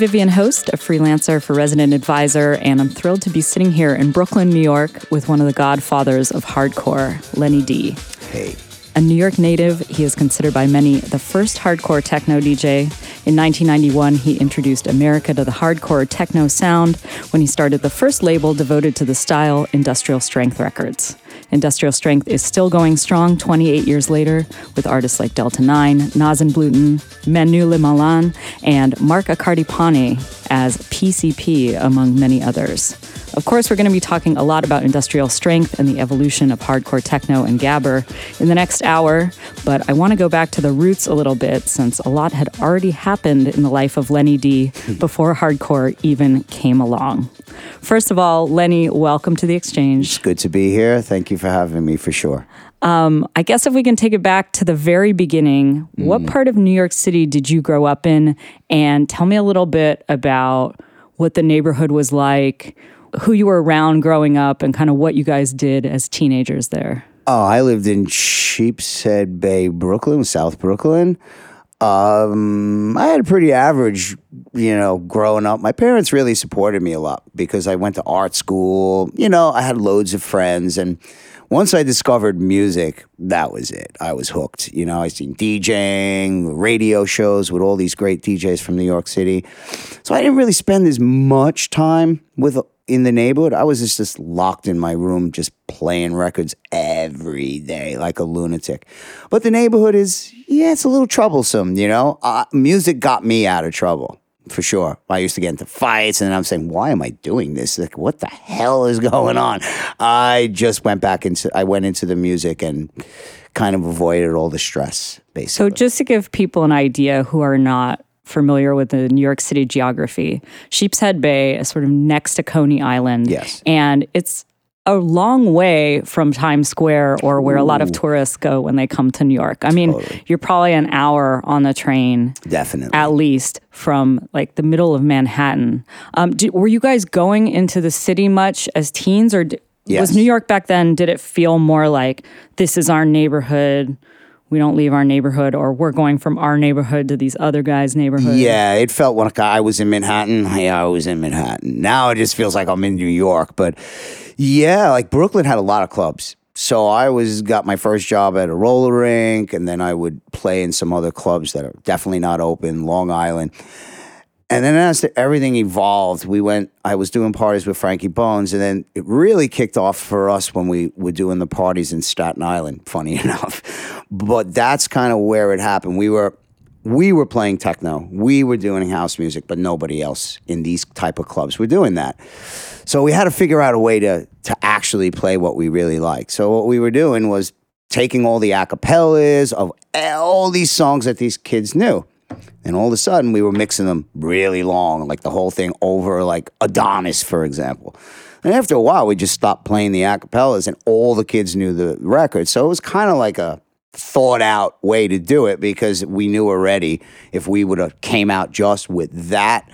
I'm Vivian Host, a freelancer for Resident Advisor, and I'm thrilled to be sitting here in Brooklyn, New York, with one of the godfathers of hardcore, Lenny D. Hey. A New York native, he is considered by many the first hardcore techno DJ. In 1991, he introduced America to the hardcore techno sound when he started the first label devoted to the style, Industrial Strength Records. Industrial Strength is still going strong 28 years later with artists like Delta 9, Nasenbluten, Manu Le Malin, and Marc Acardipane as PCP, among many others. Of course, we're going to be talking a lot about industrial strength and the evolution of hardcore techno and gabber in the next hour, but I want to go back to the roots a little bit since a lot had already happened in the life of Lenny D before hardcore even came along. First of all, Lenny, welcome to the exchange. It's good to be here. Thank you for having me for sure. Um, I guess if we can take it back to the very beginning, mm. what part of New York City did you grow up in? And tell me a little bit about what the neighborhood was like, who you were around growing up and kind of what you guys did as teenagers there. Oh, I lived in Sheepshead Bay, Brooklyn, South Brooklyn. Um, I had a pretty average, you know, growing up. My parents really supported me a lot because I went to art school. You know, I had loads of friends and once I discovered music, that was it. I was hooked. You know, I seen DJing, radio shows with all these great DJs from New York City. So I didn't really spend as much time with in the neighborhood, I was just, just locked in my room, just playing records every day like a lunatic. But the neighborhood is, yeah, it's a little troublesome, you know? Uh, music got me out of trouble for sure. I used to get into fights, and I'm saying, why am I doing this? Like, what the hell is going on? I just went back into, I went into the music and kind of avoided all the stress, basically. So, just to give people an idea who are not familiar with the New York City geography, Sheepshead Bay is sort of next to Coney Island. Yes. And it's a long way from Times Square or where Ooh. a lot of tourists go when they come to New York. I mean, totally. you're probably an hour on the train. Definitely. At least from like the middle of Manhattan. Um, do, were you guys going into the city much as teens or yes. was New York back then, did it feel more like this is our neighborhood? We don't leave our neighborhood or we're going from our neighborhood to these other guys' neighborhood. Yeah, it felt like I was in Manhattan. Yeah, I was in Manhattan. Now it just feels like I'm in New York. But yeah, like Brooklyn had a lot of clubs. So I was got my first job at a roller rink, and then I would play in some other clubs that are definitely not open, Long Island. And then as everything evolved, we went. I was doing parties with Frankie Bones, and then it really kicked off for us when we were doing the parties in Staten Island. Funny enough, but that's kind of where it happened. We were we were playing techno, we were doing house music, but nobody else in these type of clubs were doing that. So we had to figure out a way to to actually play what we really like. So what we were doing was taking all the acapellas of all these songs that these kids knew and all of a sudden, we were mixing them really long, like the whole thing over, like Adonis, for example. And after a while, we just stopped playing the acapellas, and all the kids knew the record. So it was kind of like a thought out way to do it because we knew already if we would have came out just with that,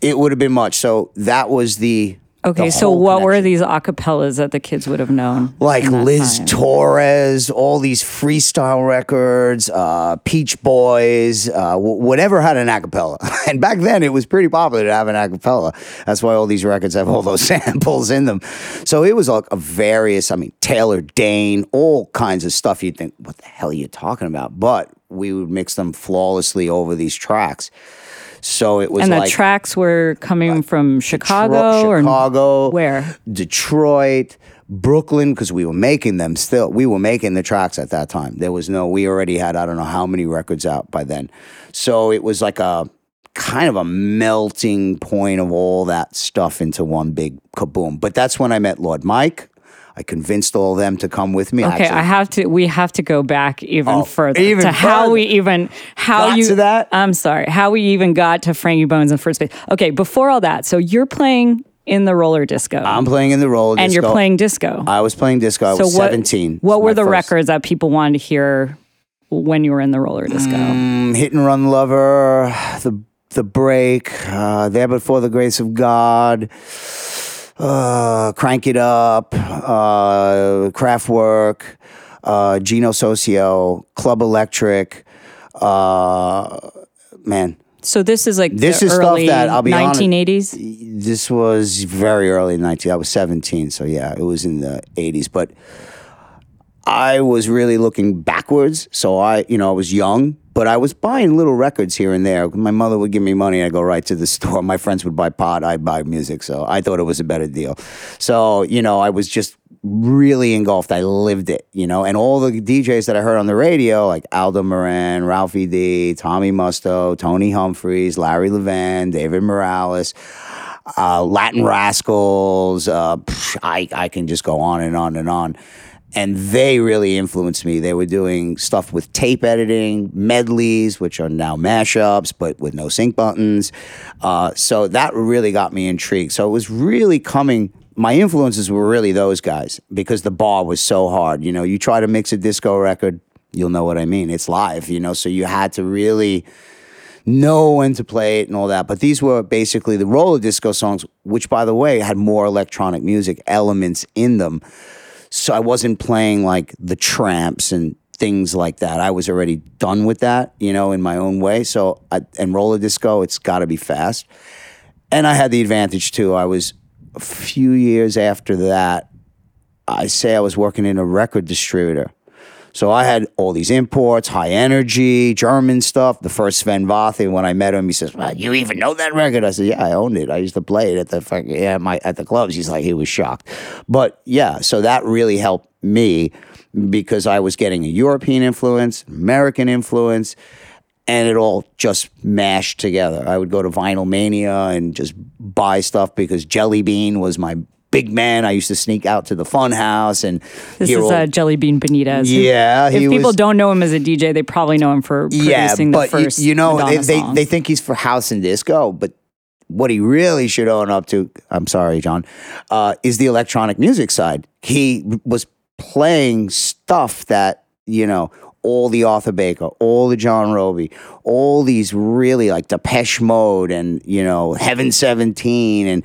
it would have been much. So that was the Okay, so what connection. were these acapellas that the kids would have known? Like Liz time? Torres, all these freestyle records, uh, Peach Boys, uh, w- whatever had an acapella. and back then, it was pretty popular to have an acapella. That's why all these records have all those samples in them. So it was like a various, I mean, Taylor Dayne, all kinds of stuff. You'd think, what the hell are you talking about? But we would mix them flawlessly over these tracks. So it was and the like, tracks were coming from Chicago Detroit, Chicago, or where Detroit. Brooklyn, because we were making them still. We were making the tracks at that time. There was no, we already had, I don't know how many records out by then. So it was like a kind of a melting point of all that stuff into one big kaboom. But that's when I met Lord Mike. I convinced all of them to come with me. Okay, I, I have to. We have to go back even oh, further even to further. how we even how got you. To that? I'm sorry. How we even got to Frankie Bones in first place. Okay, before all that, so you're playing in the roller disco. I'm playing in the roller disco and disco. you're playing disco. I was playing disco. I so was what, 17. What were the first. records that people wanted to hear when you were in the roller disco? Mm, Hit and Run Lover, the the break, uh, there before the grace of God uh, Crank It Up, uh, Kraftwerk, uh, Gino Soccio, Club Electric. Uh, man, So this is like This is stuff early that, I'll be honest- 1980s. This was very early in 19. I was 17, so yeah, it was in the 80s. But I was really looking backwards. So I, you know, I was young, but I was buying little records here and there. My mother would give me money. I'd go right to the store. My friends would buy pot. I'd buy music. So I thought it was a better deal. So, you know, I was just really engulfed. I lived it, you know, and all the DJs that I heard on the radio, like Aldo Marin, Ralphie D, Tommy Musto, Tony Humphries, Larry Levan, David Morales, uh, Latin Rascals. Uh, pff, I, I can just go on and on and on. And they really influenced me. They were doing stuff with tape editing, medleys, which are now mashups, but with no sync buttons. Uh, so that really got me intrigued. So it was really coming. My influences were really those guys because the bar was so hard. You know, you try to mix a disco record, you'll know what I mean. It's live, you know, so you had to really know when to play it and all that. But these were basically the roller disco songs, which, by the way, had more electronic music elements in them. So I wasn't playing like the tramps and things like that. I was already done with that, you know, in my own way. So, I, and roller disco, it's got to be fast. And I had the advantage too. I was a few years after that, I say I was working in a record distributor. So I had all these imports, high energy, German stuff. The first Sven Väth, when I met him, he says, well, "You even know that record?" I said, "Yeah, I owned it. I used to play it at the yeah, my at the clubs." He's like, he was shocked, but yeah, so that really helped me because I was getting a European influence, American influence, and it all just mashed together. I would go to Vinyl Mania and just buy stuff because Jelly Bean was my big man. I used to sneak out to the Fun House and This is all- uh, Jelly Bean Benitez. Yeah, If people was- don't know him as a DJ, they probably know him for producing but the you- first you, know they, Madonna they songs. they think he's for house and disco, but what he really should own up to, I'm sorry, John, uh, is the electronic music side. He was playing stuff that you know. All the Arthur Baker, all the John Robie, all these really like Depeche Mode and you know Heaven Seventeen and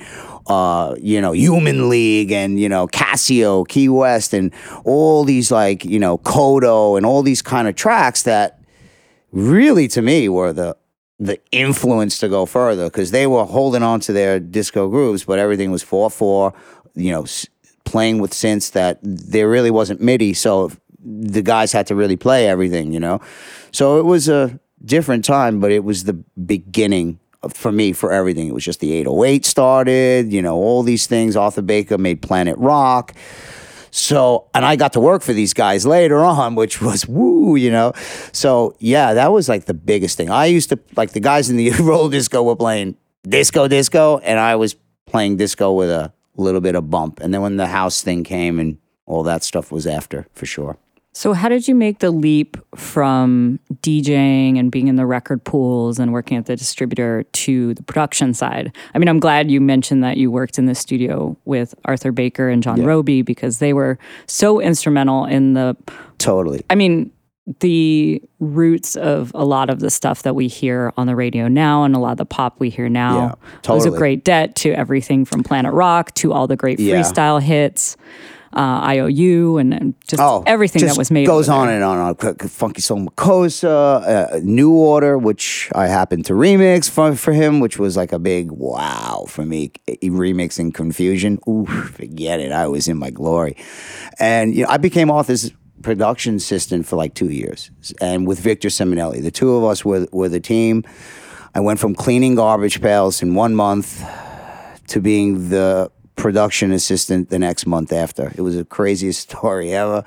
uh, you know Human League and you know Casio, Key West and all these like you know Kodo and all these kind of tracks that really to me were the the influence to go further because they were holding on to their disco grooves, but everything was four four, you know, s- playing with synths that there really wasn't MIDI, so the guys had to really play everything, you know. So it was a different time, but it was the beginning for me for everything. It was just the 808 started, you know, all these things. Arthur Baker made Planet Rock. So, and I got to work for these guys later on, which was woo, you know. So, yeah, that was like the biggest thing. I used to, like, the guys in the roller disco were playing disco, disco, and I was playing disco with a little bit of bump. And then when the house thing came and all that stuff was after, for sure. So, how did you make the leap from DJing and being in the record pools and working at the distributor to the production side? I mean, I'm glad you mentioned that you worked in the studio with Arthur Baker and John Robie because they were so instrumental in the, Totally. I mean, the roots of a lot of the stuff that we hear on the radio now and a lot of the pop we hear now Yeah, was a great debt to everything from Planet Rock to all the great Yeah. freestyle hits, uh, IOU, and, and just Oh, everything just that was made. goes on and on. and on. Funky Soul Makossa, uh, New Order, which I happened to remix for, for him, which was like a big wow for me. Remixing Confusion, ooh, forget it. I was in my glory, and you know, I became Arthur's production assistant for like two years, and with Victor Simonelli, the two of us were were the team. I went from cleaning garbage pails in one month to being the production assistant the next month after. It was the craziest story ever.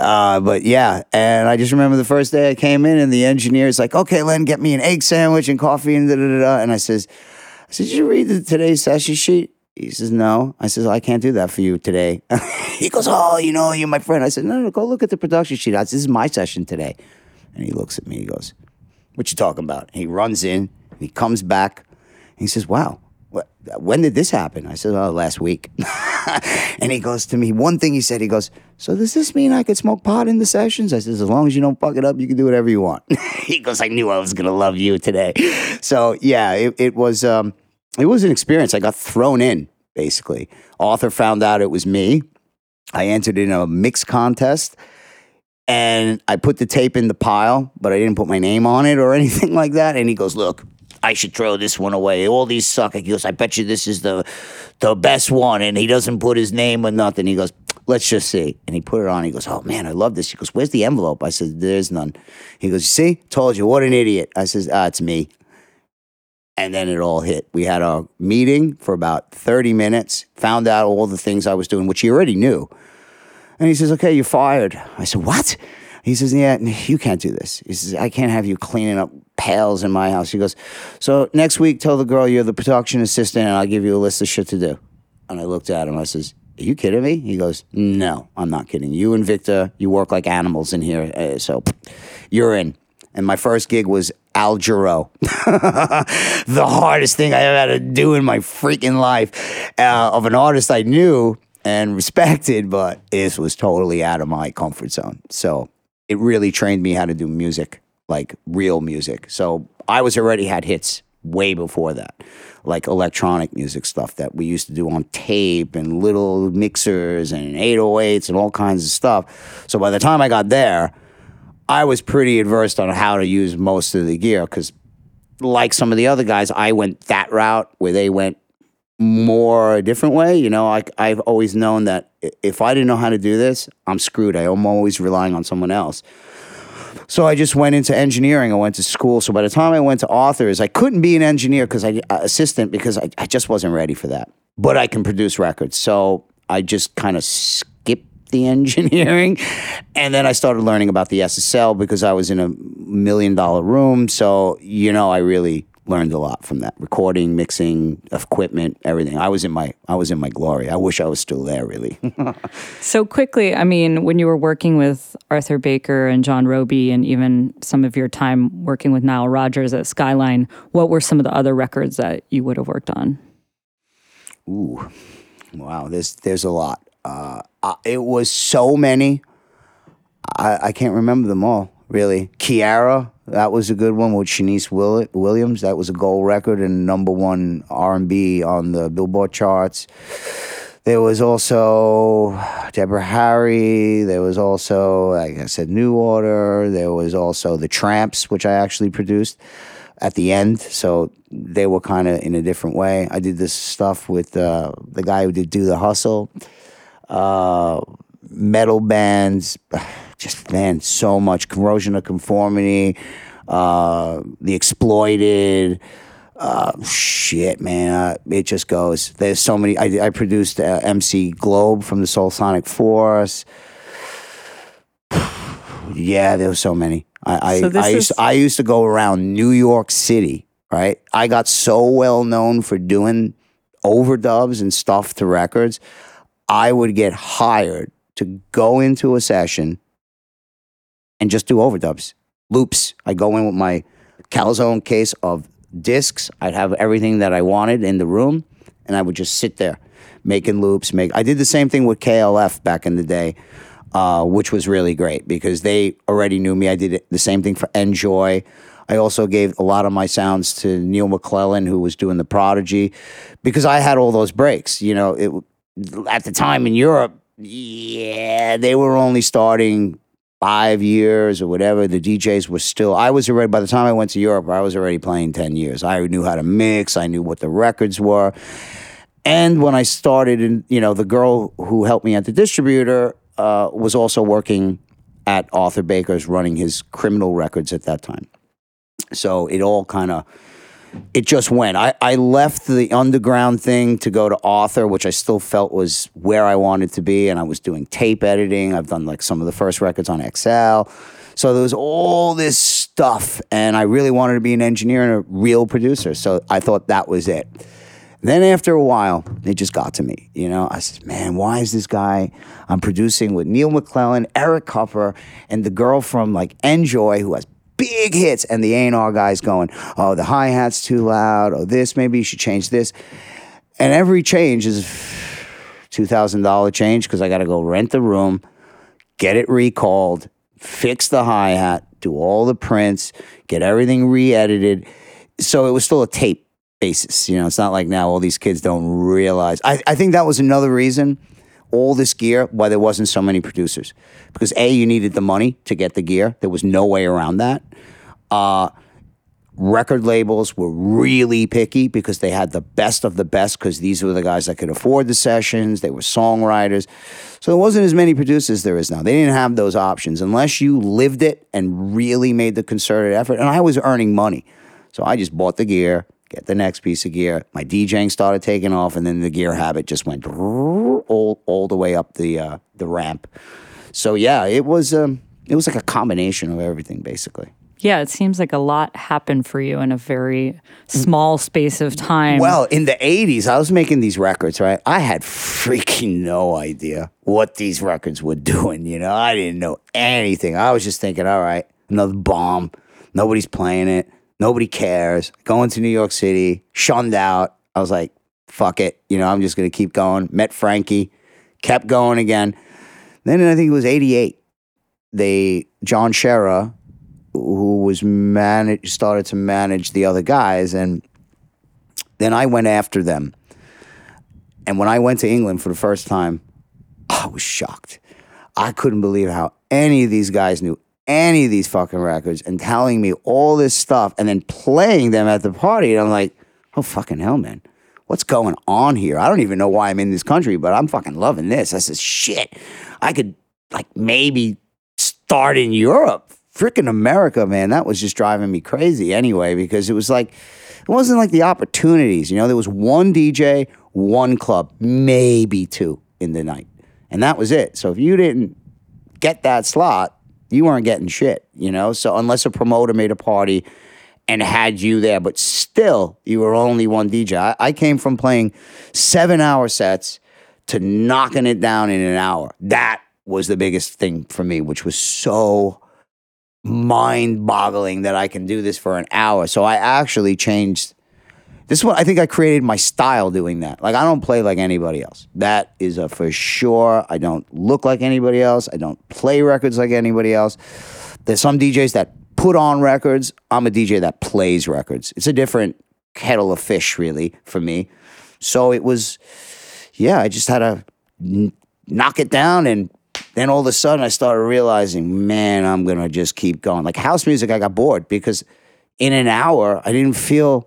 Uh, but yeah, and I just remember the first day I came in, and the engineer's like, "Okay, Len, get me an egg sandwich and coffee and da da da." da." And I says, "I said, did you read the today's session sheet?" He says, "No." I says, "I can't do that for you today." he goes, "Oh, you know, you're my friend." I said, "No, no, go look at the production sheet." I said, "This is my session today," and he looks at me. He goes, "What you talking about?" he runs in. He comes back. He says, "Wow." When did this happen? I said, oh, last week. and he goes to me, one thing he said, he goes, so does this mean I could smoke pot in the sessions? I said, as long as you don't fuck it up, you can do whatever you want. he goes, I knew I was going to love you today. So yeah, it, it was, um, it was an experience. I got thrown in basically. Arthur found out it was me. I entered in a mix contest and I put the tape in the pile, but I didn't put my name on it or anything like that. And he goes, look, I should throw this one away. All these suck. He goes, I bet you this is the the best one. And he doesn't put his name or nothing. He goes, let's just see. And he put it on. He goes, oh man, I love this. He goes, where's the envelope? I said, there's none. He goes, see, told you, what an idiot. I says, ah, it's me. And then it all hit. We had a meeting for about 30 minutes, found out all the things I was doing, which he already knew. And he says, okay, you're fired. I said, what? He says, yeah, you can't do this. He says, I can't have you cleaning up pails in my house. He goes, so next week, tell the girl you're the production assistant and I'll give you a list of shit to do. And I looked at him. I says, are you kidding me? He goes, no, I'm not kidding. You and Victor, you work like animals in here. Uh, so you're in. And my first gig was Al Jarreau. the hardest thing I ever had to do in my freaking life uh, of an artist I knew and respected, but this was totally out of my comfort zone. So it really trained me how to do music, like real music. So I was already had hits way before that, like electronic music stuff that we used to do on tape and little mixers and 808s and all kinds of stuff. So by the time I got there, I was pretty adverse on how to use most of the gear because, like some of the other guys, I went that route where they went more a different way. You know, I, I've always known that if I didn't know how to do this, I'm screwed. I'm always relying on someone else. So I just went into engineering. I went to school. So by the time I went to Arthur's, I couldn't be an engineer because I uh, assistant because I, I just wasn't ready for that. But I can produce records. So I just kind of skipped the engineering. And then I started learning about the SSL because I was in a million dollar room. So, you know, I really learned a lot from that. Recording mixing equipment everything. I was in my i was in my glory. I wish i was still there really. So quickly i mean when you were working with arthur baker and john robie and even some of your time working with nile rodgers at skyline what were some of the other records that you would have worked on? Ooh. Wow there's there's a lot. Uh, it was so many. I, I can't remember them all really. Kiara, that was a good one with Shanice Williams. That was a gold record and number one R and B on the Billboard charts. There was also Deborah Harry. There was also, like I said, New Order. There was also the Tramps, which I actually produced at the end. So they were kind of in a different way. I did this stuff with uh, the guy who did Do the Hustle uh, metal bands, just man, so much corrosion of conformity, uh, the exploited. Uh, shit, man, uh, it just goes. There's so many. I, I produced uh, MC Globe from the Soul Sonic Force. yeah, there was so many. I so I, I, is- used, I used to go around New York City. Right, I got so well known for doing overdubs and stuff to records. I would get hired to go into a session and just do overdubs, loops. I go in with my calzone case of discs. I'd have everything that I wanted in the room, and I would just sit there making loops. Make. I did the same thing with KLF back in the day, uh, which was really great because they already knew me. I did the same thing for Enjoy. I also gave a lot of my sounds to Neil McLellan, who was doing the Prodigy, because I had all those breaks. You know, it at the time in Europe, yeah, they were only starting five years or whatever. The DJs were still, I was already, by the time I went to Europe, I was already playing 10 years. I knew how to mix, I knew what the records were. And when I started, and you know, the girl who helped me at the distributor uh, was also working at Arthur Baker's running his criminal records at that time. So it all kind of it just went. I, I left the underground thing to go to Arthur, which I still felt was where I wanted to be. And I was doing tape editing. I've done like some of the first records on XL. So there was all this stuff. And I really wanted to be an engineer and a real producer. So I thought that was it. Then after a while, it just got to me. You know, I said, man, why is this guy I'm producing with Neil McLellan, Eric Kupper, and the girl from like Enjoy who has big hits, and the A&R guy's going, oh, the hi hat's too loud. Oh, this maybe you should change this, and every change is two thousand dollar change because I got to go rent the room, get it recalled, fix the hi hat, do all the prints, get everything re-edited. So it was still a tape basis. You know, it's not like now all these kids don't realize. I, I think that was another reason all this gear why there wasn't so many producers because a you needed the money to get the gear there was no way around that uh, record labels were really picky because they had the best of the best because these were the guys that could afford the sessions. They were songwriters. So there wasn't as many producers as there is now. They didn't have those options unless you lived it and really made the concerted effort. And I was earning money. So I just bought the gear, get the next piece of gear. My DJing started taking off, and then the gear habit just went all, all the way up the uh, the ramp. So yeah, it was um, it was like a combination of everything basically. Yeah, it seems like a lot happened for you in a very small space of time. Well, in the 80s, I was making these records, right? I had freaking no idea what these records were doing, you know? I didn't know anything. I was just thinking, all right, another bomb. Nobody's playing it. Nobody cares. Going to New York City, shunned out. I was like, fuck it. You know, I'm just going to keep going. Met Frankie, kept going again. Then I think it was 88. They, John Shera, who was managed, started to manage the other guys and then I went after them. And when I went to England for the first time, I was shocked. I couldn't believe how any of these guys knew any of these fucking records and telling me all this stuff and then playing them at the party. And I'm like, oh fucking hell, man. What's going on here? I don't even know why I'm in this country, but I'm fucking loving this. I said, shit. I could like maybe start in Europe freaking America, man, that was just driving me crazy anyway, because it was like, it wasn't like the opportunities. You know, there was one DJ, one club, maybe two in the night. And that was it. So if you didn't get that slot, you weren't getting shit, you know? So unless a promoter made a party and had you there, but still, you were only one DJ. I, I came from playing seven hour sets to knocking it down in an hour. That was the biggest thing for me, which was so mind boggling that I can do this for an hour. So I actually changed. This one, I think I created my style doing that. Like I don't play like anybody else. That is a for sure. I don't look like anybody else. I don't play records like anybody else. There's some DJs that put on records. I'm a DJ that plays records. It's a different kettle of fish, really, for me. So it was, yeah, I just had to n- knock it down and then all of a sudden I started realizing, man, I'm gonna just keep going. Like house music, I got bored because in an hour I didn't feel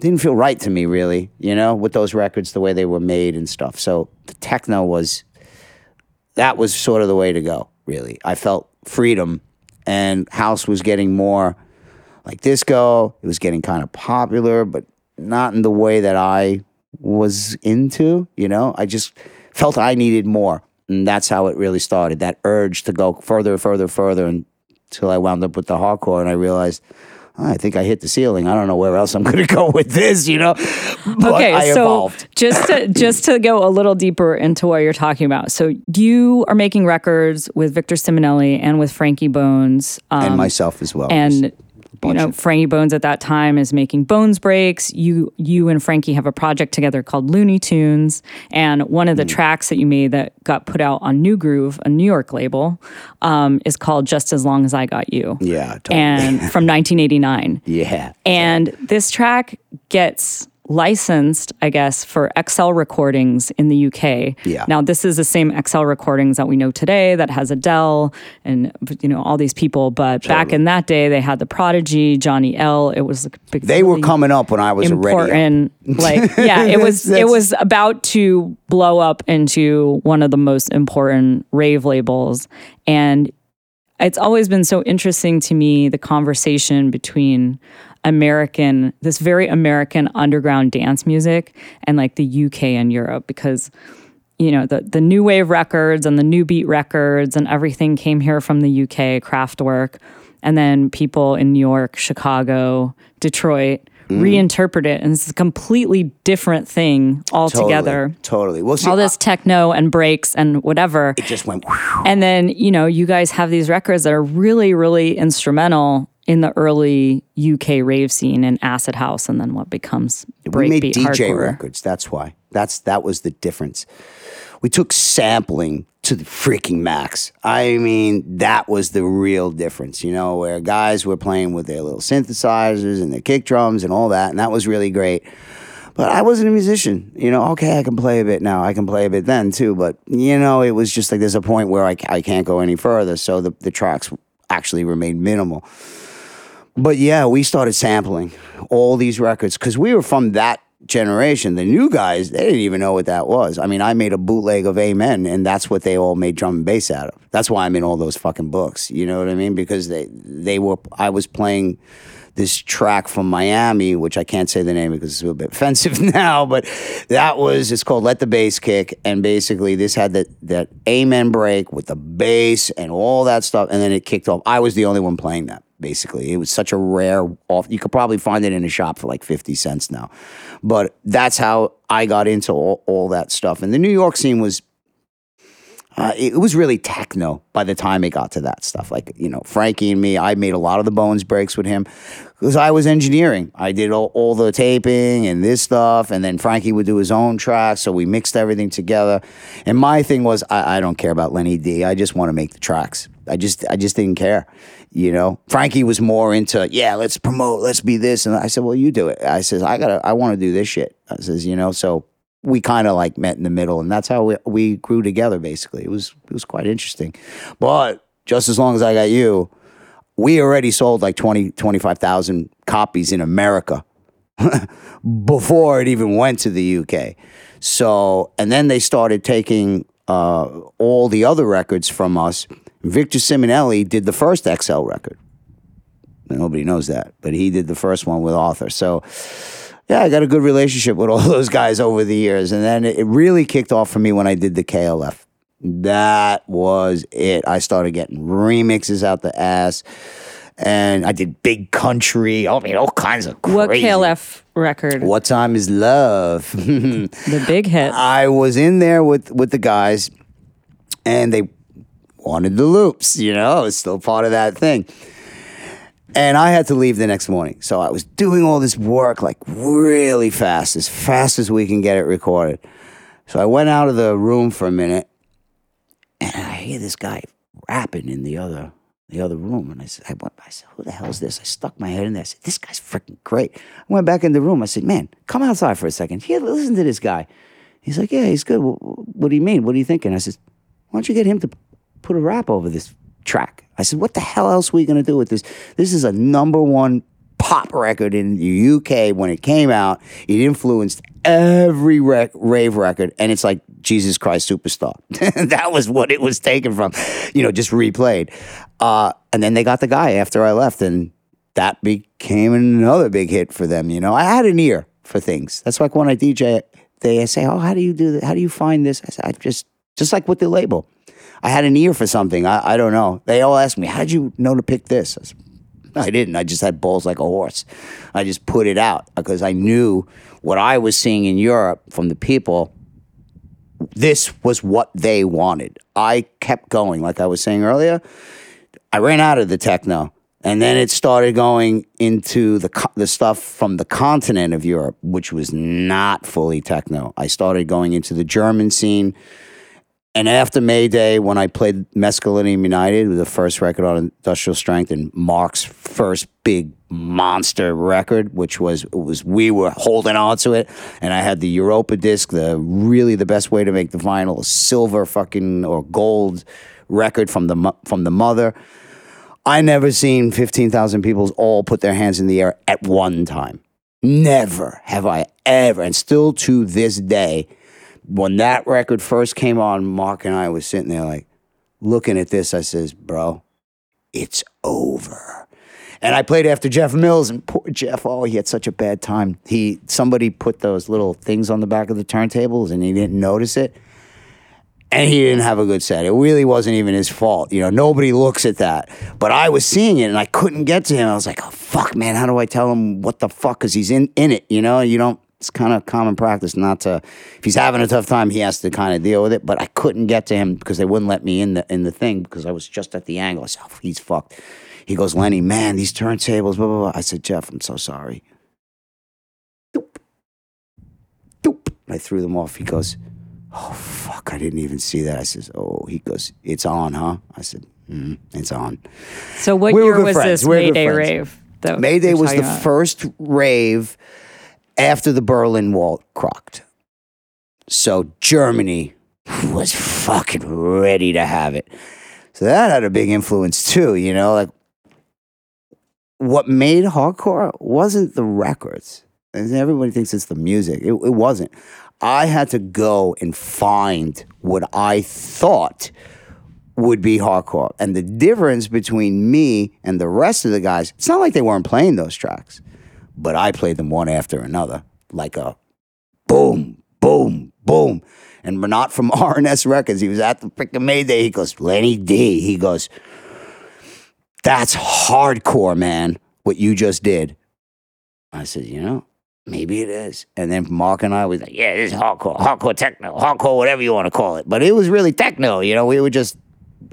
didn't feel right to me really, you know, with those records the way they were made and stuff. So the techno was that was sort of the way to go, really. I felt freedom and house was getting more like disco. It was getting kind of popular, but not in the way that I was into, you know. I just felt I needed more. And that's how it really started. That urge to go further, further, further until I wound up with the hardcore and I realized I think I hit the ceiling. I don't know where else I'm going to go with this, you know. But okay, I so evolved. just to, just to go a little deeper into what you're talking about. So you are making records with Victor Simonelli and with Frankie Bones, um, and myself as well. and you know Frankie Bones at that time is making Bones Breaks. You you and Frankie have a project together called Looney Tunes, and one of the tracks that you made that got put out on Nu Groove, a New York label, um, is called Just as Long as I Got You. Yeah, totally. and from 1989. yeah. And this track gets licensed, I guess, for XL recordings in the UK. Yeah. Now this is the same XL recordings that we know today that has Adele and you know all these people. But back in that day, they had the Prodigy, Johnny L. It was like big. They were coming up when I was important. Like yeah, it was it was about to blow up into one of the most important rave labels, and it's always been so interesting to me the conversation between American, this very American underground dance music, and like the UK and Europe, because you know the the new wave records and the new beat records and everything came here from the UK, Kraftwerk, and then people in New York, Chicago, Detroit mm. reinterpret it, and it's a completely different thing altogether. Totally. totally. Well, see, All this techno and breaks and whatever. it just went. And then, you know, you guys have these records that are really, really instrumental in the early UK rave scene and acid house and then what becomes breakbeat we made DJ hardcore. records. That's why. That's that was the difference. We took sampling to the freaking max. I mean, that was the real difference. You know, where guys were playing with their little synthesizers and their kick drums and all that, and that was really great. But I wasn't a musician. You know, okay, I can play a bit now. I can play a bit then too. But you know, it was just like there's a point where I, I can't go any further. So the the tracks actually remained minimal. But yeah, we started sampling all these records because we were from that generation. The new guys, they didn't even know what that was. I mean, I made a bootleg of Amen, and that's what they all made drum and bass out of. That's why I'm in all those fucking books. You know what I mean? Because they they were. I was playing this track from Miami, which I can't say the name because it's a little bit offensive now, but that was it's called Let the Bass Kick, and basically this had that that Amen break with the bass and all that stuff, and then it kicked off. I was the only one playing that. Basically, it was such a rare off. You could probably find it in a shop for like fifty cents now, but that's how I got into all, all that stuff. And the New York scene was uh, it was really techno by the time it got to that stuff. Like, you know, Frankie and me, I made a lot of the bones breaks with him because I was engineering. I did all, all the taping and this stuff, and then Frankie would do his own tracks. So we mixed everything together. And my thing was, I, I don't care about Lenny D. I just want to make the tracks. I just, I just didn't care. You know, Frankie was more into, yeah, let's promote, let's be this. And I said, well, you do it. I says, I gotta, I want to do this shit. I says, you know, so we kind of like met in the middle, and that's how we, we grew together. Basically, it was it was quite interesting. But just as long as I got you, we already sold like 20, 25,000 copies in America before it even went to the UK. So, and then they started taking uh, all the other records from us. Victor Simonelli did the first XL record. Nobody knows that, but he did the first one with Arthur. So, yeah, I got a good relationship with all those guys over the years. And then it really kicked off for me when I did the KLF. That was it. I started getting remixes out the ass. And I did big country. I mean, all kinds of crazy. What KLF record? What time is love? The big hit. I was in there with with the guys, and they wanted the loops. You know, it's still part of that thing. And I had to leave the next morning, so I was doing all this work like really fast, as fast as we can get it recorded. So I went out of the room for a minute, and I hear this guy rapping in the other the other room, and I said, I, went, I said, who the hell is this? I stuck my head in there. I said, this guy's freaking great. I went back in the room. I said, man, come outside for a second. Here, listen to this guy. He's like, yeah, he's good. What, what do you mean? What are you thinking? I said, why don't you get him to put a rap over this track? I said, what the hell else are we going to do with this? This is a number one pop record in the UK when it came out. It influenced every rec- rave record, and it's like Jesus Christ Superstar. that was what it was taken from, you know, just replayed. Uh, and then they got the guy after I left, and that became another big hit for them. You know, I had an ear for things. That's like when I DJ, they say, "Oh, how do you do that? How do you find this?" I said, "I just just like with the label." I had an ear for something. I, I don't know. They all asked me, "How'd you know to pick this?" I said, I didn't. I just had balls like a horse. I just put it out because I knew what I was seeing in Europe from the people. This was what they wanted. I kept going, like I was saying earlier. I ran out of the techno, and then it started going into the the stuff from the continent of Europe, which was not fully techno. I started going into the German scene. And after May Day, when I played Mescalinum United, the first record on Industrial Strength, and Mark's first big monster record, which was was we were holding on to it, and I had the Europadisk, the really the best way to make the vinyl, silver fucking or gold record from the from the mother. I never seen fifteen thousand people all put their hands in the air at one time. Never have I ever, and still to this day when that record first came on, Mark and I was sitting there like looking at this. I says, "Bro, it's over." And I played after Jeff Mills, and poor Jeff, oh, he had such a bad time. He somebody put those little things on the back of the turntables, and he didn't notice it, and he didn't have a good set. It really wasn't even his fault. You know, nobody looks at that, but I was seeing it, and I couldn't get to him. I was like, "Oh fuck, man, how do I tell him what the fuck?" Because he's in in it. You know, you don't it's kind of common practice not to if he's having a tough time he has to kind of deal with it but i couldn't get to him because they wouldn't let me in the in the thing because i was just at the angle i said oh, he's fucked he goes lenny man these turntables blah blah blah i said jeff i'm so sorry Doop. Doop. i threw them off he goes oh fuck i didn't even see that i says oh he goes it's on huh i said mm, it's on So what We year was friends. this We Mayday rave? that Mayday was the about? first rave after the Berlin Wall crocked. So Germany was fucking ready to have it. So that had a big influence too, you know, like what made hardcore wasn't the records. And everybody thinks it's the music. It, it wasn't. I had to go and find what I thought would be hardcore. And the difference between me and the rest of the guys, it's not like they weren't playing those tracks, but I played them one after another, like a boom, boom, boom. And Renaat from R&S Records. He was at the freaking Mayday. He goes, Lenny D. He goes, that's hardcore, man, what you just did. I said, you know, maybe it is. And then Mark and I was like, yeah, this is hardcore, hardcore techno, hardcore, whatever you want to call it. But it was really techno, you know, we were just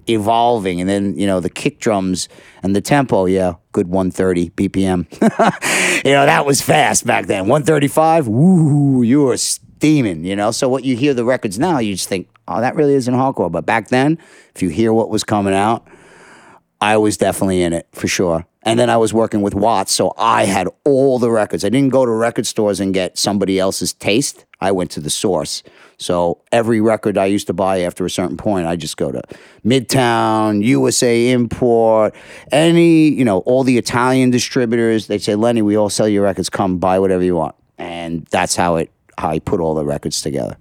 evolving. And then, you know, the kick drums and the tempo, yeah, good 130 BPM. you know, that was fast back then. 135, woo, you were steaming, you know. So what you hear the records now, you just think, oh, that really isn't hardcore. But back then, if you hear what was coming out, I was definitely in it for sure. And then I was working with Watts, so I had all the records. I didn't go to record stores and get somebody else's taste. I went to the source. So every record I used to buy after a certain point, I just go to Midtown, USA Import, any, you know, all the Italian distributors. They say, Lenny, we all sell your records. Come buy whatever you want. And that's how it how I put all the records together.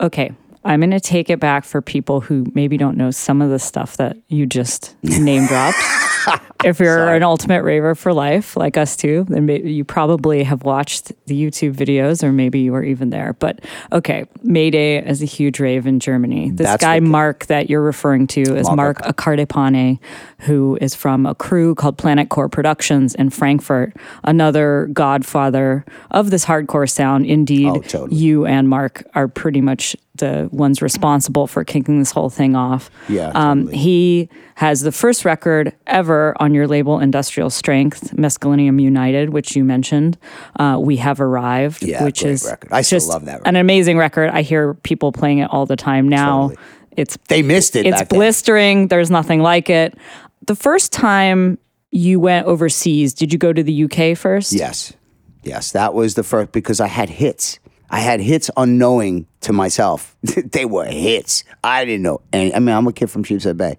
Okay, I'm going to take it back for people who maybe don't know some of the stuff that you just name dropped. if you're Sorry. an ultimate raver for life, like us too, then you probably have watched the YouTube videos, or maybe you were even there. But okay, Mayday is a huge rave in Germany. This That's guy Mark that you're referring to is Marc Acardipane, who is from a crew called Planet Core Productions in Frankfurt, another godfather of this hardcore sound. Indeed, oh, totally. you and Mark are pretty much the ones responsible for kicking this whole thing off. Yeah, um, totally. he has the first record ever on your label, Industrial Strength, Mescalinum United, which you mentioned. Uh, we have arrived, yeah, which is record. I just love that. Record. An amazing record. I hear people playing it all the time now. Totally. It's they missed it. It's blistering. Then. There's nothing like it. The first time you went overseas, did you go to the UK first? Yes, yes, that was the first because I had hits I had hits unknowing to myself. they were hits. I didn't know. And I mean, I'm a kid from Sheepshead Bay.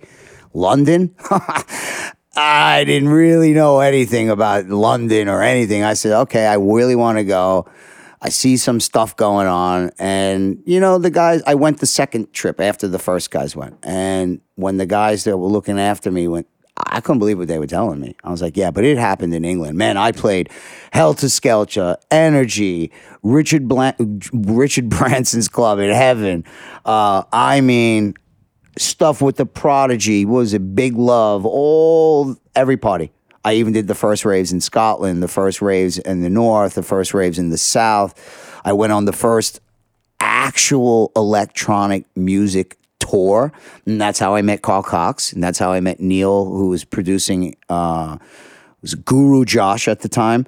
London? I didn't really know anything about London or anything. I said, okay, I really want to go. I see some stuff going on. And, you know, the guys, I went the second trip after the first guys went. And when the guys that were looking after me went, I couldn't believe what they were telling me. I was like, yeah, but it happened in England. Man, I played Helter Skelter, Energy, Richard Richard Branson's Club in Heaven. Uh, I mean, stuff with the Prodigy was a big love. All every party. I even did the first raves in Scotland, the first raves in the north, the first raves in the south. I went on the first actual electronic music tour. And that's how I met Carl Cox. And that's how I met Neil, who was producing, uh, was Guru Josh at the time.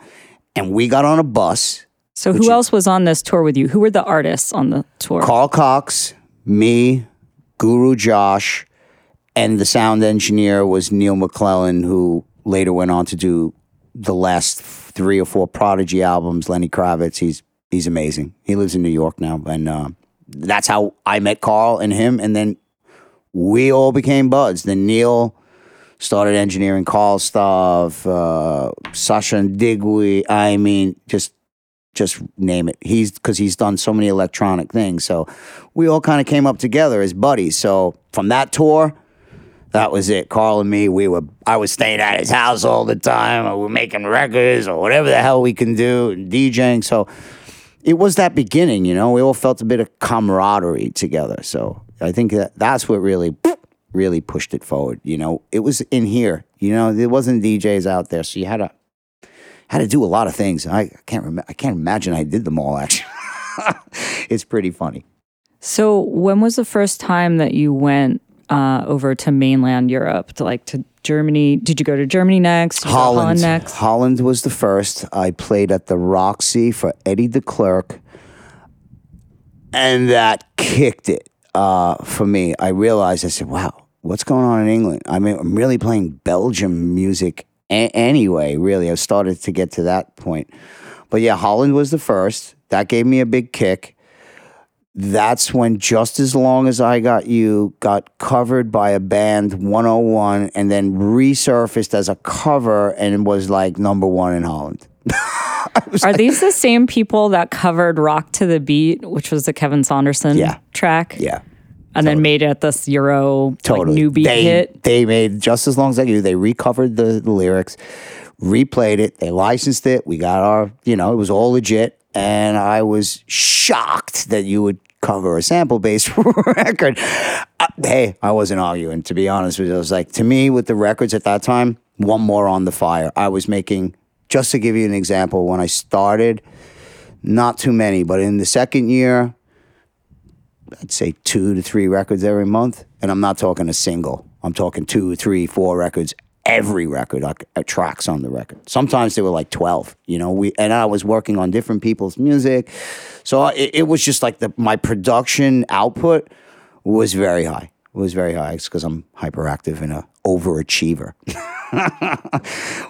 And we got on a bus. So who else was on this tour with you? Who were the artists on the tour? Carl Cox, me, Guru Josh, and the sound engineer was Neil McLellan, who later went on to do the last three or four Prodigy albums. Lenny Kravitz, he's he's amazing. He lives in New York now, and uh, that's how I met Carl and him, and then we all became buds. Then Neil started engineering Carl stuff, uh, Sasha and Digweed. I mean, just just name it. He's because he's done so many electronic things. So we all kind of came up together as buddies. So from that tour, that was it. Carl and me, we were. I was staying at his house all the time, or we are making records, or whatever the hell we can do, and DJing. So it was that beginning, you know. We all felt a bit of camaraderie together. So I think that that's what really, really pushed it forward. You know, it was in here. You know, there wasn't DJs out there, so you had to had to do a lot of things. I can't remember. I can't imagine I did them all. Actually, it's pretty funny. So, when was the first time that you went uh, over to mainland Europe, to like to Germany? Did you go to Germany next? Holland. Holland next. Holland was the first. I played at the Roxy for Eddy de Clercq, and that kicked it uh, for me. I realized I said, "Wow, what's going on in England?" I mean, I'm really playing Belgium music a- anyway. Really, I started to get to that point. But yeah, Holland was the first. That gave me a big kick that's when just as long as I got you got covered by a band 101 and then resurfaced as a cover and was like number one in Holland. Are these the same people that covered Rock to the Beat, which was the Kevin Saunderson Yeah. track? Yeah. And then made it this Euro like, new beat they, hit? They made just as long as I could. They recovered the, the lyrics, replayed it, they licensed it. We got our, you know, it was all legit. And I was shocked that you would cover a sample based record. Uh, hey, I wasn't arguing, to be honest with you. I was like, to me, with the records at that time, one more on the fire. I was making, just to give you an example, when I started, not too many, but in the second year, I'd say two to three records every month. And I'm not talking a single. I'm talking two, three, four records. Every record, like uh, tracks on the record. Sometimes they were like twelve. You know, we and I was working on different people's music, so it, it was just like the my production output was very high. It was very high because I'm hyperactive and a overachiever,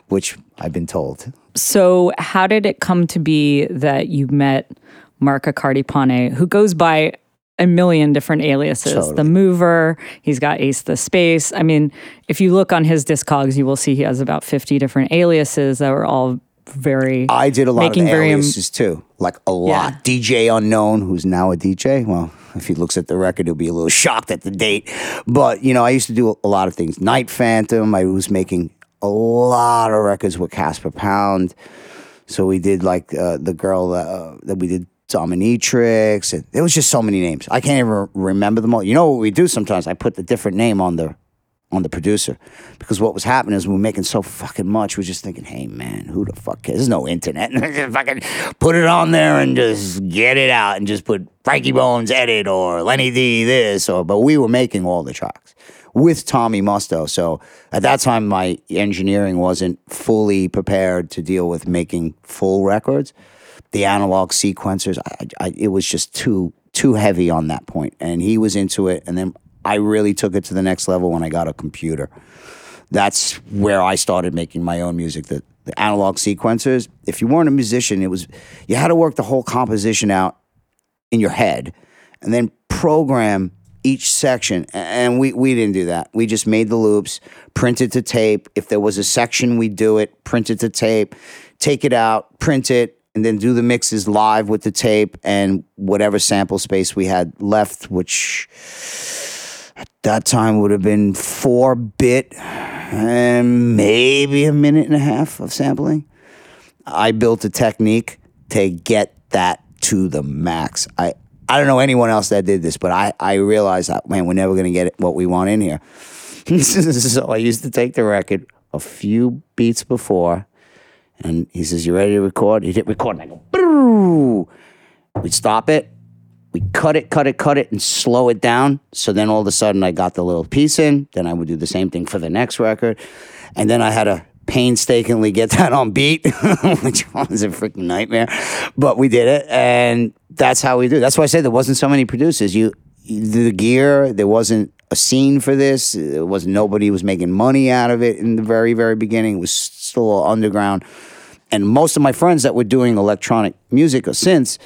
which I've been told. So, how did it come to be that you met Marc Acardipane, who goes by a million different aliases? Totally. The Mover, he's got Ace the Space. I mean, if you look on his discogs, you will see he has about 50 different aliases that were all very. I did a lot of very, aliases too, like a lot. DJ Unknown, who's now a DJ. Well, if he looks at the record, he'll be a little shocked at the date. But you know, I used to do a lot of things. Night Phantom. I was making a lot of records with Caspar Pound. So we did like uh, the girl uh, that we did Dominatrix, and there was just so many names. I can't even remember them all. You know what we do sometimes? I put the different name on the on the producer because what was happening is we were making so fucking much. We are just thinking, hey man, who the fuck cares? There's no internet. Fucking put it on there and just get it out and just put Frankie Bones edit or Lenny D this or. But we were making all the tracks with Tommy Musto. So at that time, my engineering wasn't fully prepared to deal with making full records. The analog sequencers, I, I, it was just too too heavy on that point, and he was into it. And then I really took it to the next level when I got a computer. That's where I started making my own music. The, the analog sequencers. If you weren't a musician, it was you had to work the whole composition out in your head, and then program each section. And we, we didn't do that. We just made the loops, printed to tape. If there was a section, we'd do it, print it to tape, take it out, print it, and then do the mixes live with the tape and whatever sample space we had left, which at that time would have been four bit and maybe a minute and a half of sampling. I built a technique to get that to the max. I, I don't know anyone else that did this, but I, I realized that, man, we're never going to get what we want in here. so I used to take the record a few beats before, and he says, You ready to record? He hit record, and I go, Boo! We'd stop it, we cut it, cut it, cut it, and slow it down. So then all of a sudden I got the little piece in. Then I would do the same thing for the next record. And then I had to painstakingly get that on beat, which was a freaking nightmare. But we did it. And that's how we do. That's why I said there wasn't so many producers. You the gear, there wasn't a scene for this. It was nobody was making money out of it in the very, very beginning. It was still underground. And most of my friends that were doing electronic music or synths,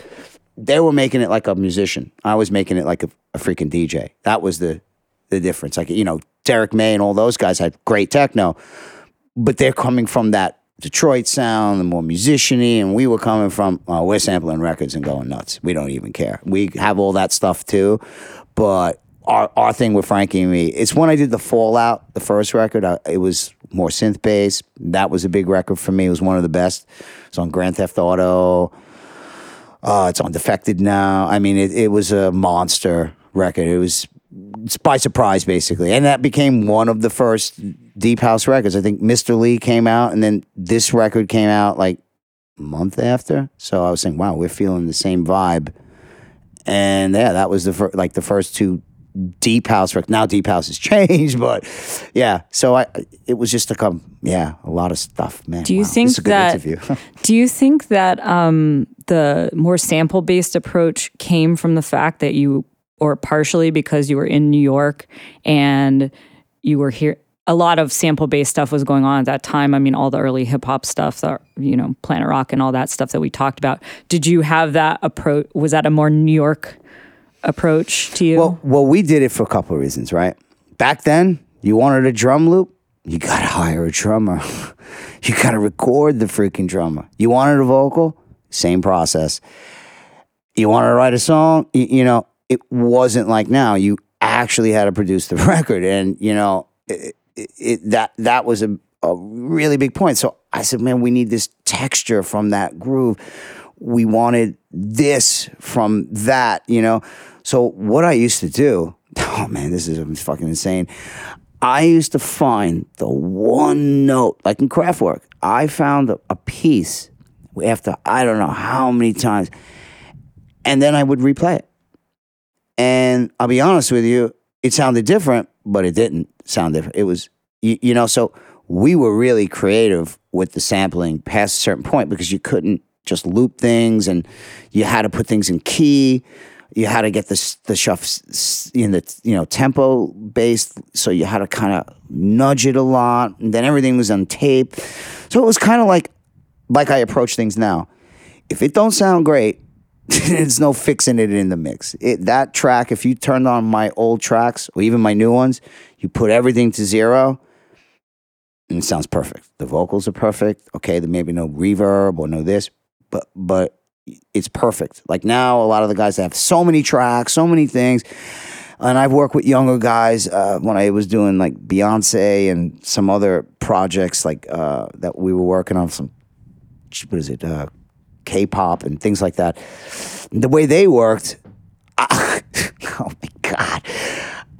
they were making it like a musician. I was making it like a, a freaking DJ. That was the the difference. Like you know, Derrick May and all those guys had great techno, but they're coming from that Detroit sound, the more musiciany, and we were coming from uh, we're sampling records and going nuts. We don't even care. We have all that stuff too, but our our thing with Frankie and me, it's when I did the Fallout, the first record. I, it was more synth bass. That was a big record for me. It was one of the best. It's on Grand Theft Auto. Uh, it's on Defected now. I mean, it, it was a monster record. It was by surprise, basically. And that became one of the first Deep House records. I think Mr. Lee came out, and then this record came out like a month after. So I was saying, wow, we're feeling the same vibe. And yeah, that was the fir- like the first two Deep House records. Now Deep House has changed, but yeah. So I, it was just like a yeah, a lot of stuff, man. Do you wow, think this is a good that? do you think that um, the more sample based approach came from the fact that you, or partially because you were in New York and you were here? A lot of sample based stuff was going on at that time. I mean, all the early hip hop stuff, that you know, Planet Rock and all that stuff that we talked about. Did you have that approach? Was that a more New York approach to you? Well, well, we did it for a couple of reasons, right? Back then, you wanted a drum loop, you gotta hire a drummer. you gotta record the freaking drummer. You wanted a vocal, same process. You wanted to write a song, you, you know, it wasn't like now. You actually had to produce the record, and you know, it, it, it, that that was a, a really big point. So I said, man, we need this texture from that groove. We wanted this from that, you know. So what I used to do, oh man, this is fucking insane. I used to find the one note, like in Kraftwerk, I found a, a piece after I don't know how many times, and then I would replay it. And I'll be honest with you, it sounded different, but it didn't sound different. It was, you, you know, so we were really creative with the sampling past a certain point because you couldn't just loop things and you had to put things in key. You had to get the the stuff in the you know tempo based, so you had to kind of nudge it a lot, and then everything was on tape. So it was kind of like like I approach things now. If it don't sound great, there's no fixing it in the mix. It, that track, if you turned on my old tracks or even my new ones, you put everything to zero, and it sounds perfect. The vocals are perfect. Okay, there may be no reverb or no this, but but it's perfect. Like now, a lot of the guys have so many tracks, so many things. And I've worked with younger guys uh, when I was doing like Beyonce and some other projects like uh, that we were working on some what is it uh, K-pop and things like that. The way they worked, uh, oh my god.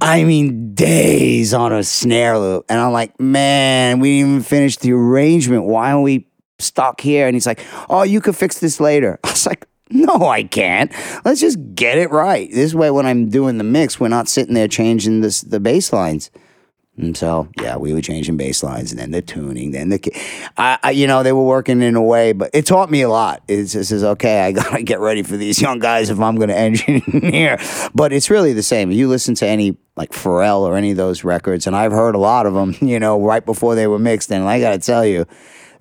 I mean, days on a snare loop. And I'm like, man, we didn't even finish the arrangement. Why aren't we stuck here. And he's like, oh, you could fix this later. I was like, no, I can't. Let's just get it right. This way, when I'm doing the mix, we're not sitting there changing this, the bass lines. And so, yeah, we were changing bass lines and then the tuning, then the, I, I, you know, they were working in a way, but it taught me a lot. It says, okay, I gotta get ready for these young guys if I'm gonna engineer. But it's really the same. You listen to any like Pharrell or any of those records, and I've heard a lot of them, you know, right before they were mixed. And I gotta tell you,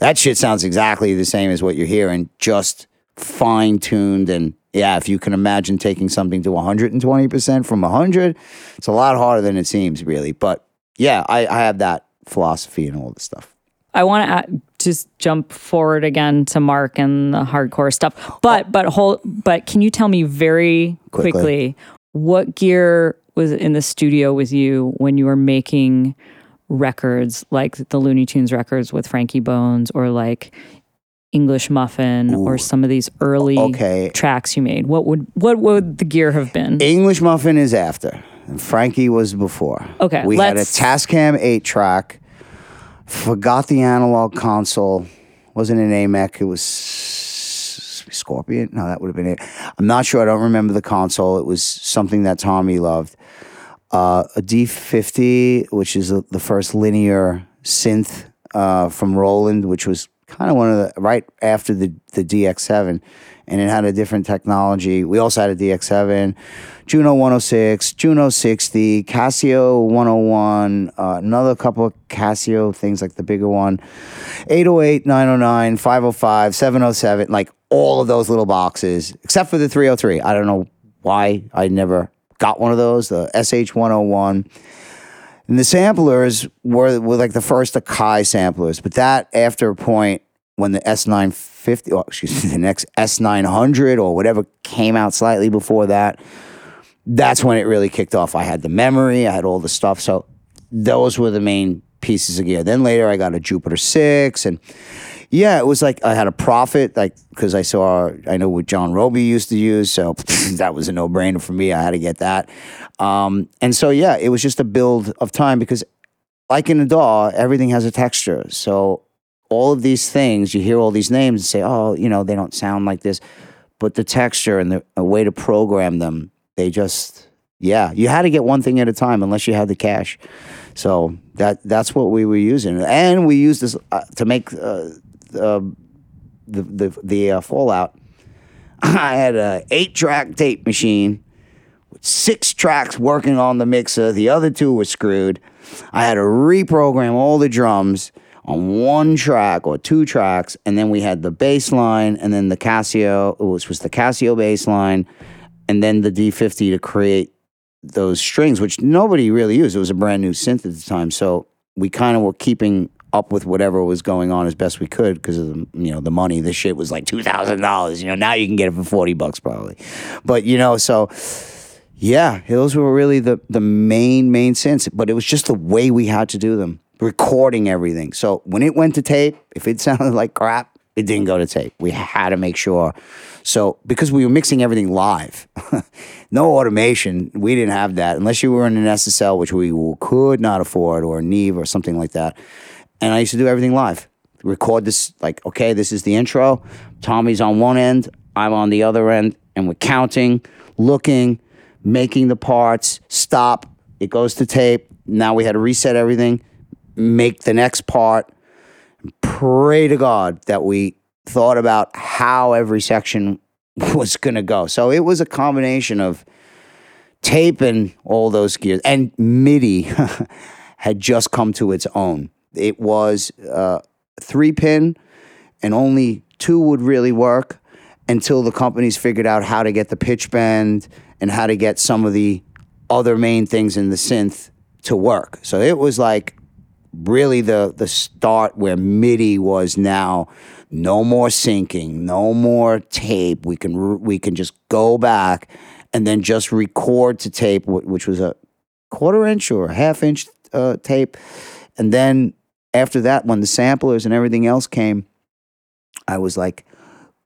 that shit sounds exactly the same as what you're hearing, just fine tuned. And yeah, if you can imagine taking something to 120% from 100, it's a lot harder than it seems, really. But yeah, I, I have that philosophy and all this stuff. I want to just jump forward again to Mark and the hardcore stuff, but oh. but hold. But can you tell me very quickly, quickly what gear was in the studio with you when you were making records like the Looney Tunes records with Frankie Bones or like English Muffin Ooh. or some of these early okay. tracks you made? What would what would the gear have been? English Muffin is after. And Frankie was before. Okay. We had a Tascam 8 track. Forgot the analog console. Wasn't an AMEK. It was Scorpion. No, that would have been it. I'm not sure. I don't remember the console. It was something that Tommy loved uh, a D50, which is a, the first linear synth uh, from Roland, which was kind of one of the right after the the DX7, and it had a different technology. We also had a DX7, Juno 106, Juno 60, Casio 101, uh, another couple of Casio things like the bigger one, 808, 909, 505, 707, like all of those little boxes, except for the 303. I don't know why I never got one of those, the SH101. And the samplers were, were like the first Akai samplers, but that after a point when the S950, oh, excuse me, the next S900 or whatever came out slightly before that, that's when it really kicked off. I had the memory, I had all the stuff. So those were the main pieces of gear. Then later I got a Jupiter 6 and yeah, it was like I had a Prophet, like because I saw I know what John Robie used to use, so that was a no brainer for me. I had to get that, um, and so yeah, it was just a build of time because, like in a DAW, everything has a texture. So all of these things, you hear all these names and say, oh, you know, they don't sound like this, but the texture and the a way to program them, they just yeah, you had to get one thing at a time unless you had the cash. So that that's what we were using, and we used this uh, to make uh, uh, the the the uh, Fallout, I had a eight track tape machine with six tracks working on the mixer. The other two were screwed. I had to reprogram all the drums on one track or two tracks, and then we had the bass line, and then the Casio, which was the Casio bass line, and then the D50 to create those strings, which nobody really used. It was a brand new synth at the time, so we kind of were keeping up with whatever was going on as best we could because of the you know the money. This shit was like two thousand dollars. You know now you can get it for forty bucks probably, but you know so. Yeah, those were really the the main main synths, but it was just the way we had to do them, recording everything. So when it went to tape, if it sounded like crap, it didn't go to tape. We had to make sure. So because we were mixing everything live, no automation, we didn't have that unless you were in an SSL, which we could not afford, or Neve or something like that. And I used to do everything live. Record this like, okay, this is the intro. Tommy's on one end, I'm on the other end, and we're counting, looking, making the parts, stop, it goes to tape. Now we had to reset everything, make the next part, pray to God that we thought about how every section was going to go. So it was a combination of tape and all those gears. And MIDI had just come to its own. It was uh, three pin, and only two would really work until the companies figured out how to get the pitch bend and how to get some of the other main things in the synth to work. So it was like really the the start where MIDI was now no more syncing, no more tape. We can we can just go back and then just record to tape, which was a quarter inch or a half inch uh, tape, and then after that, when the samplers and everything else came, I was like,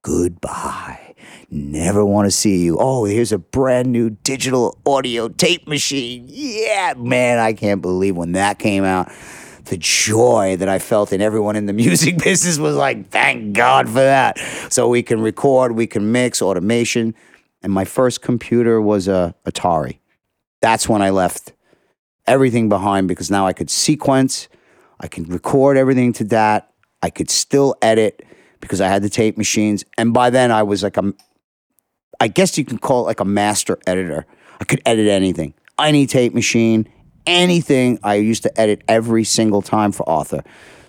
goodbye. Never want to see you. Oh, here's a brand new digital audio tape machine. Yeah, man, I can't believe when that came out the joy that I felt in everyone in the music business was like, thank God for that. So we can record, we can mix, automation. And my first computer was a Atari. That's when I left everything behind because now I could sequence, I can record everything to that. I could still edit because I had the tape machines. And by then I was like a, I guess you can call it like a master editor. I could edit anything, any tape machine, anything. I used to edit every single time for Arthur.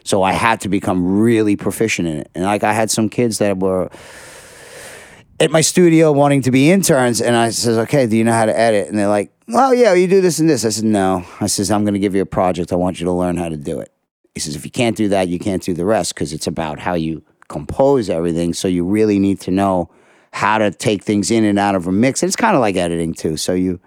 So I had to become really proficient in it. And like I had some kids that were at my studio wanting to be interns, and I says, "Okay, do you know how to edit?" And they're like, "Well, yeah, you do this and this." I said, "No." I says, "I'm going to give you a project. I want you to learn how to do it." He says, "If you can't do that, you can't do the rest because it's about how you compose everything. So you really need to know how to take things in and out of a mix. And it's kind of like editing too. So you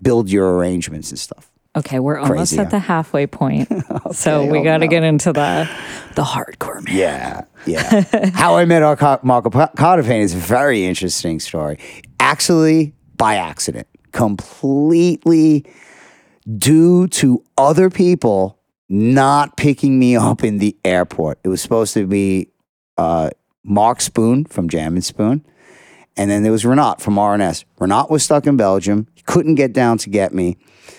build your arrangements and stuff." Okay, we're almost at huh? the halfway point. so we oh got to no. get into the the hardcore man. Yeah, yeah. How I met Ar- Marco Pa- is a very interesting story. Actually, by accident, completely due to other people not picking me up in the airport. It was supposed to be uh, Mark Spoon from Jam and Spoon. And then there was Renaat from R&S. Renaat was stuck in Belgium. He couldn't get down to get me.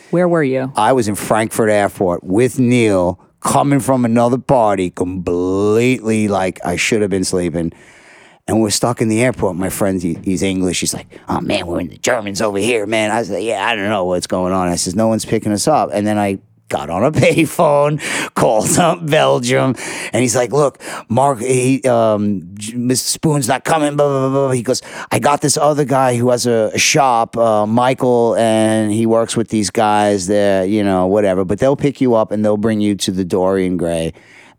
Where were you? I was in Frankfurt Airport with Neil coming from another party, completely like I should have been sleeping. And we're stuck in the airport. My friend, he, he's English. He's like, oh man, we're in the Germans over here, man. I like, yeah, I don't know what's going on. I says, no one's picking us up. And then I got on a payphone, called up Belgium, and he's like, look, Mark, he, um, Mr. Spoon's not coming, blah, blah, blah. He goes, I got this other guy who has a, a shop, uh, Michael, and he works with these guys there, you know, whatever, but they'll pick you up and they'll bring you to the Dorian Gray.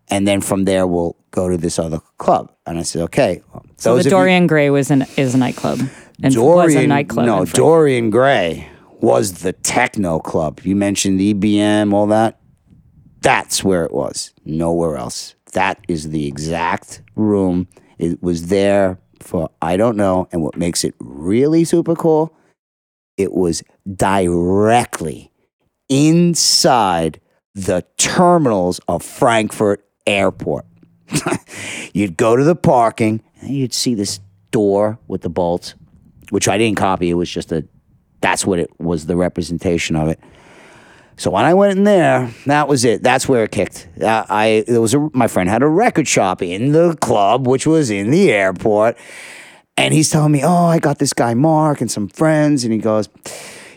And then from there, we'll go to this other club. And I said, okay. So the of you- Dorian Gray was an is a nightclub. And was a nightclub. no. Dorian Gray was the techno club. You mentioned EBM, all that. That's where it was. Nowhere else. That is the exact room. It was there for I don't know. And what makes it really super cool, it was directly inside the terminals of Frankfurt Airport. you'd go to the parking and you'd see this door with the bolts, which I didn't copy. It was just a, that's what it was, the representation of it. So when I went in there, that was it. That's where it kicked. Uh, I there was a my friend had a record shop in the club, which was in the airport, and he's telling me, "Oh, I got this guy Mark and some friends," and he goes,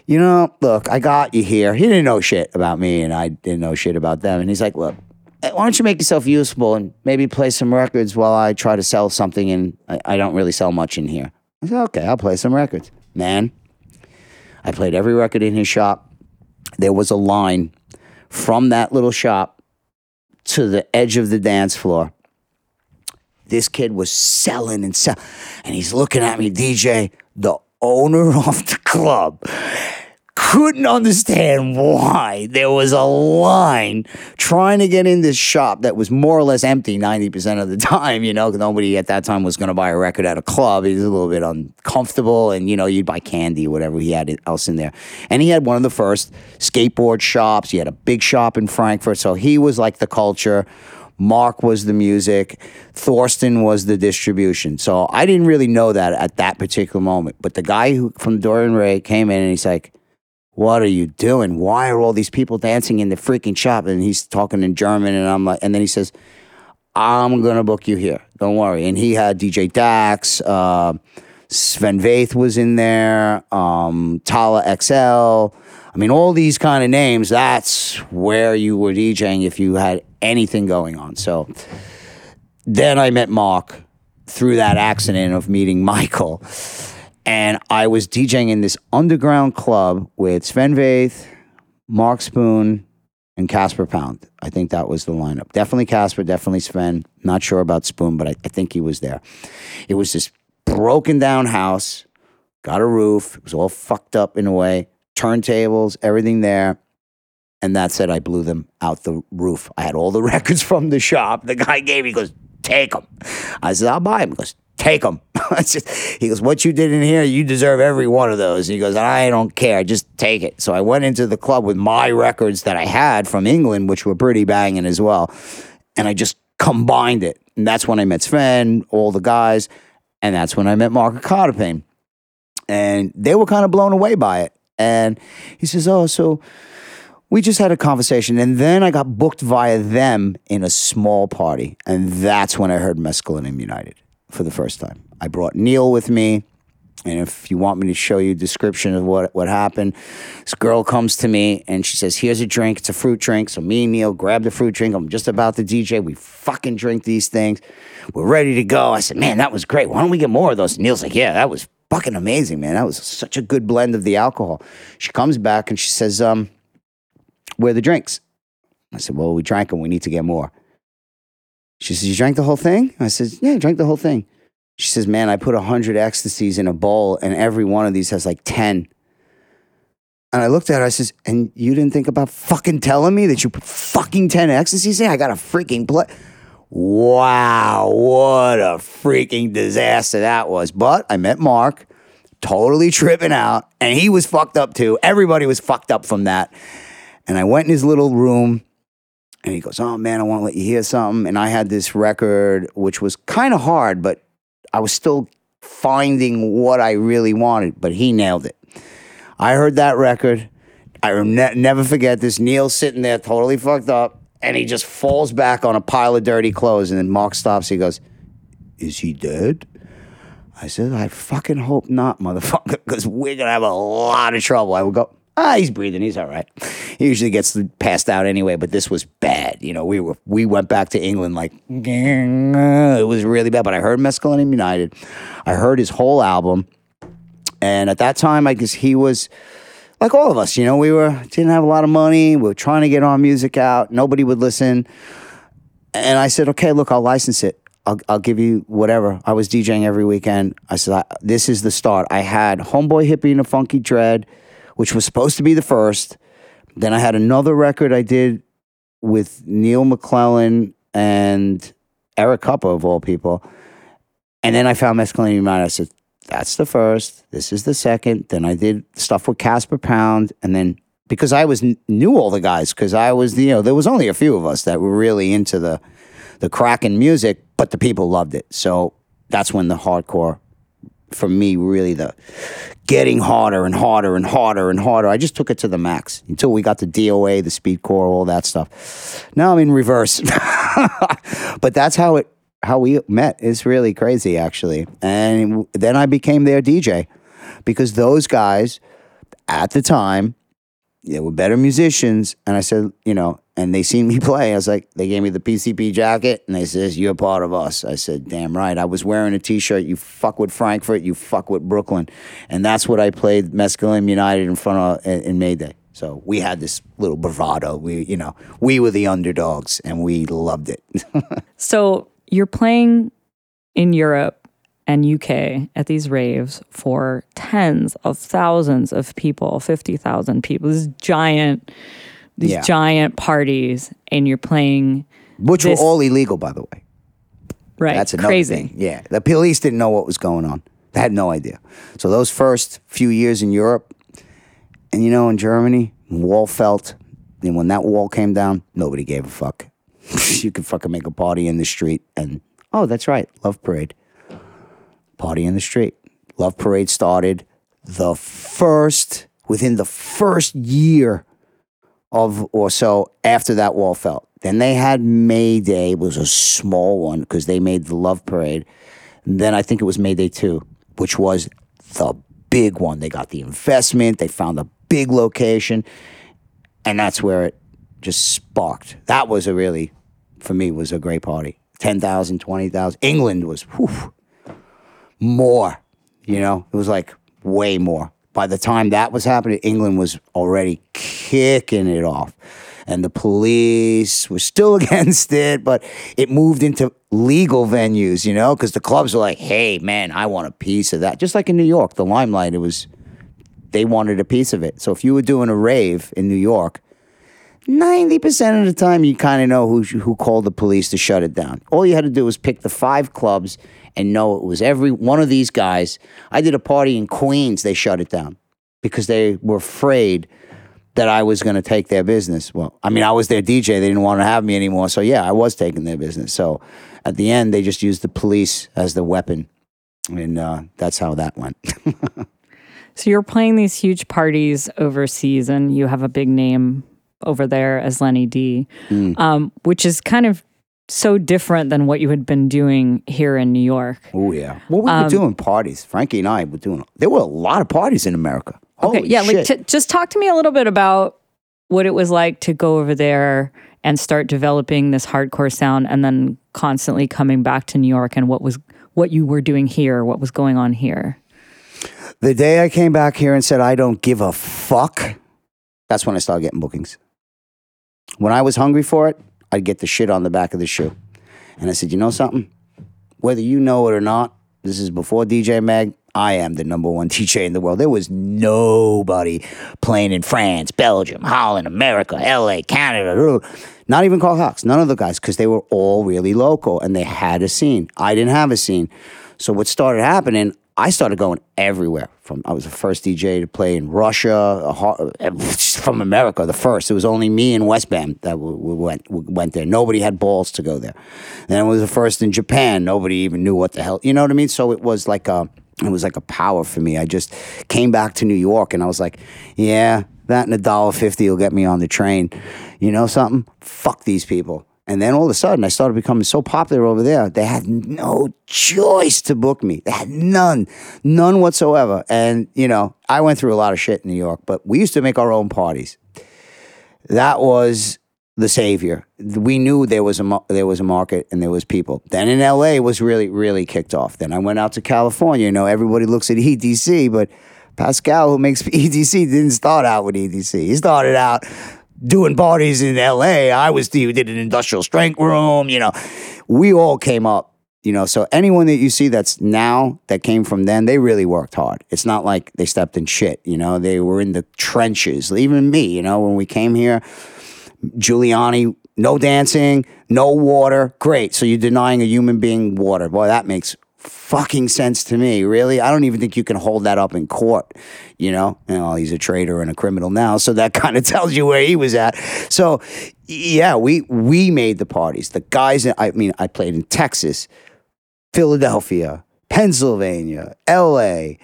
"You know, look, I got you here." He didn't know shit about me, and I didn't know shit about them. And he's like, "Look, eh, why don't you make yourself useful and maybe play some records while I try to sell something? And I, I don't really sell much in here." I said, "Okay, I'll play some records." Man, I played every record in his shop. There was a line from that little shop to the edge of the dance floor. This kid was selling and selling, and he's looking at me, DJ, the owner of the club couldn't understand why there was a line trying to get in this shop that was more or less empty 90% of the time, you know, nobody at that time was going to buy a record at a club. He was a little bit uncomfortable and, you know, you'd buy candy or whatever he had else in there. And he had one of the first skateboard shops. He had a big shop in Frankfurt. So he was like the culture. Mark was the music, Thorsten was the distribution. So I didn't really know that at that particular moment. But the guy who from Dorian Gray came in and he's like, what are you doing? Why are all these people dancing in the freaking shop? And he's talking in German, and I'm like, and then he says, I'm gonna book you here. Don't worry. And he had DJ Dag, uh, Sven Väth was in there, um, Talla XL. I mean, all these kind of names. That's where you were DJing if you had anything going on. So then I met Mark through that accident of meeting Michael. And I was DJing in this underground club with Sven Väth, Mark Spoon, and Caspar Pound. I think that was the lineup. Definitely Caspar, definitely Sven. Not sure about Spoon, but I, I think he was there. It was this broken down house, got a roof, it was all fucked up in a way, turntables, everything there. And that said, I blew them out the roof. I had all the records from the shop. The guy gave me, he goes, take them. I said, I'll buy them. He goes, take them. just, he goes, what you did in here, you deserve every one of those. And he goes, I don't care, just take it. So I went into the club with my records that I had from England, which were pretty banging as well. And I just combined it. And that's when I met Sven, all the guys. And that's when I met Marc Acardipane. And they were kind of blown away by it. And he says, oh, so we just had a conversation and then I got booked via them in a small party. And that's when I heard Mescalinum United for the first time. I brought Neil with me. And if you want me to show you a description of what, what happened, this girl comes to me and she says, Here's a drink. It's a fruit drink. So me and Neil grab the fruit drink. I'm just about to DJ. We fucking drink these things. We're ready to go. I said, Man, that was great. Why don't we get more of those? Neil's like, Yeah, that was fucking amazing, man. That was such a good blend of the alcohol. She comes back and she says, um, Where are the drinks? I said, Well, we drank them. We need to get more. She says, You drank the whole thing? I said, Yeah, I drank the whole thing. She says, Man, I put 100 ecstasies in a bowl, and every one of these has like 10. And I looked at her, I says, And you didn't think about fucking telling me that you put fucking 10 ecstasies in? I got a freaking play. Wow, what a freaking disaster that was. But I met Mark, totally tripping out, and he was fucked up too. Everybody was fucked up from that. And I went in his little room and he goes, Oh man, I want to let you hear something. And I had this record, which was kind of hard, but I was still finding what I really wanted, but he nailed it. I heard that record. I ne- never forget this. Neil sitting there totally fucked up, and he just falls back on a pile of dirty clothes. And then Mark stops. He goes, Is he dead? I said, I fucking hope not, motherfucker, because we're going to have a lot of trouble. I would go, ah, he's breathing. He's all right. He usually gets passed out anyway, but this was bad. You know, we were we went back to England like it was really bad. But I heard Mescalinum United. I heard his whole album, and at that time, I guess he was like all of us. You know, we were didn't have a lot of money. We were trying to get our music out. Nobody would listen. And I said, okay, look, I'll license it. I'll, I'll give you whatever. I was DJing every weekend. I said, this is the start. I had Homeboy Hippie and a Funky Dread which was supposed to be the first. Then I had another record I did with Neil McLellan and Eric Kupper, of all people. And then I found Mescalinum United. I said, that's the first. This is the second. Then I did stuff with Caspar Pound. And then because I was knew all the guys, because I was, you know, there was only a few of us that were really into the the crack cracking music, but the people loved it. So that's when the hardcore for me really the getting harder and harder and harder and harder. I just took it to the max until we got the DOA, the speed core, all that stuff. Now I'm in reverse. but that's how it how we met is really crazy actually. And then I became their DJ because those guys at the time they were better musicians. And I said, you know, and they seen me play. I was like, they gave me the PCP jacket and they says, you're part of us. I said, damn right. I was wearing a t-shirt. You fuck with Frankfurt, you fuck with Brooklyn. And that's what I played Mescalinum United in front of in Mayday. So we had this little bravado. We, you know, we were the underdogs and we loved it. So you're playing in Europe and UK at these raves for tens of thousands of people, 50,000 people. These giant these Yeah. giant parties and you're playing Which This- were all illegal, by the way. right That's another crazy. thing. Yeah, the police didn't know what was going on. They had no idea. So those first few years in Europe, and you know, in Germany, wall felt, and when that wall came down, nobody gave a fuck. you could fucking make a party in the street, and oh, that's right, Love Parade, party in the street. Love Parade started the first within the first year of or so after that wall fell. Then they had May Day, was a small one because they made the Love Parade. And then I think it was May Day 2, which was the big one. They got the investment, they found a big location, and that's where it just sparked. That was a really, for me, was a great party. 10,000, 20,000. England was whew, more, you know, it was like way more. By the time that was happening, England was already kicking it off. And the police were still against it, but it moved into legal venues, you know, because the clubs were like, hey, man, I want a piece of that. Just like in New York, the limelight, it was, they wanted a piece of it. So if you were doing a rave in New York, 90% of the time you kind of know who, who called the police to shut it down. All you had to do was pick the five clubs and know it was every one of these guys. I did a party in Queens, they shut it down because they were afraid that I was going to take their business. Well, I mean, I was their DJ, they didn't want to have me anymore. So yeah, I was taking their business. So at the end, they just used the police as the weapon. And uh, that's how that went. So you're playing these huge parties overseas, and you have a big name over there as Lenny D, Mm. um, which is kind of so different than what you had been doing here in New York. oh, yeah. What we were um, doing parties. Frankie and I were doing, there were a lot of parties in America. Holy okay, yeah, like t- just talk to me a little bit about what it was like to go over there and start developing this hardcore sound, and then constantly coming back to New York, and what was what you were doing here, what was going on here. The day I came back here and said, I don't give a fuck, that's when I started getting bookings. When I was hungry for it, I'd get the shit on the back of the shoe. And I said, you know something? Whether you know it or not, this is before DJ Mag. I am the number one DJ in the world. There was nobody playing in France, Belgium, Holland, America, LA, Canada, not even Carl Cox, none of the guys, because they were all really local and they had a scene. I didn't have a scene. So what started happening, I started going everywhere. From I was the first DJ to play in Russia, a eh, from America, the first. It was only me and Westbam that we, we went we went there. Nobody had balls to go there. Then I was the first in Japan. Nobody even knew what the hell. You know what I mean? So it was like a it was like a power for me. I just came back to New York and I was like, yeah, that and a dollar fifty will get me on the train. You know something? Fuck these people. And then all of a sudden, I started becoming so popular over there. They had no choice to book me. They had none, none whatsoever. And you know, I went through a lot of shit in New York, but we used to make our own parties. That was the savior. We knew there was a there was a market and there was people. Then in LA was really really kicked off. Then I went out to California. You know, everybody looks at EDC, but Pascal, who makes EDC, didn't start out with EDC. He started out doing parties in LA. I was the did an industrial strength room. You know, we all came up. You know, so anyone that you see that's now that came from then, they really worked hard. It's not like they stepped in shit. You know, they were in the trenches. Even me, you know, when we came here, Giuliani, no dancing, no water. Great. So you're denying a human being water. Boy, that makes fucking sense to me. Really? I don't even think you can hold that up in court. You know, you know he's a traitor and a criminal now. So that kind of tells you where he was at. So yeah, we we made the parties. The guys, I mean, I played in Texas, Philadelphia, Pennsylvania, LA.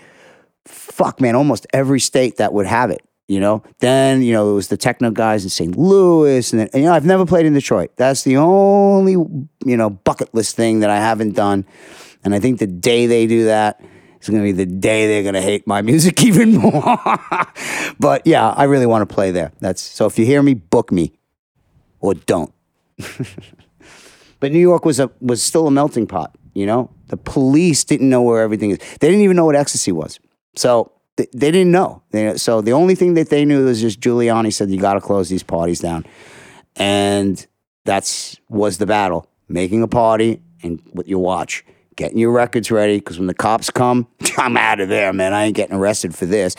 Fuck, man, almost every state that would have it you know. Then you know it was the techno guys in St. Louis, and then and, you know I've never played in Detroit. That's the only you know bucket list thing that I haven't done. And I think the day they do that, It's going to be the day they're going to hate my music even more. but yeah, I really want to play there. That's so if you hear me, book me or don't. but New York was a was still a melting pot, you know? The police didn't know where everything is. They didn't even know what ecstasy was. So they, they didn't know. They, so the only thing that they knew was just Giuliani said you got to close these parties down. And that's was the battle. Making a party and with your watch, getting your records ready because when the cops come, I'm out of there, man. I ain't getting arrested for this.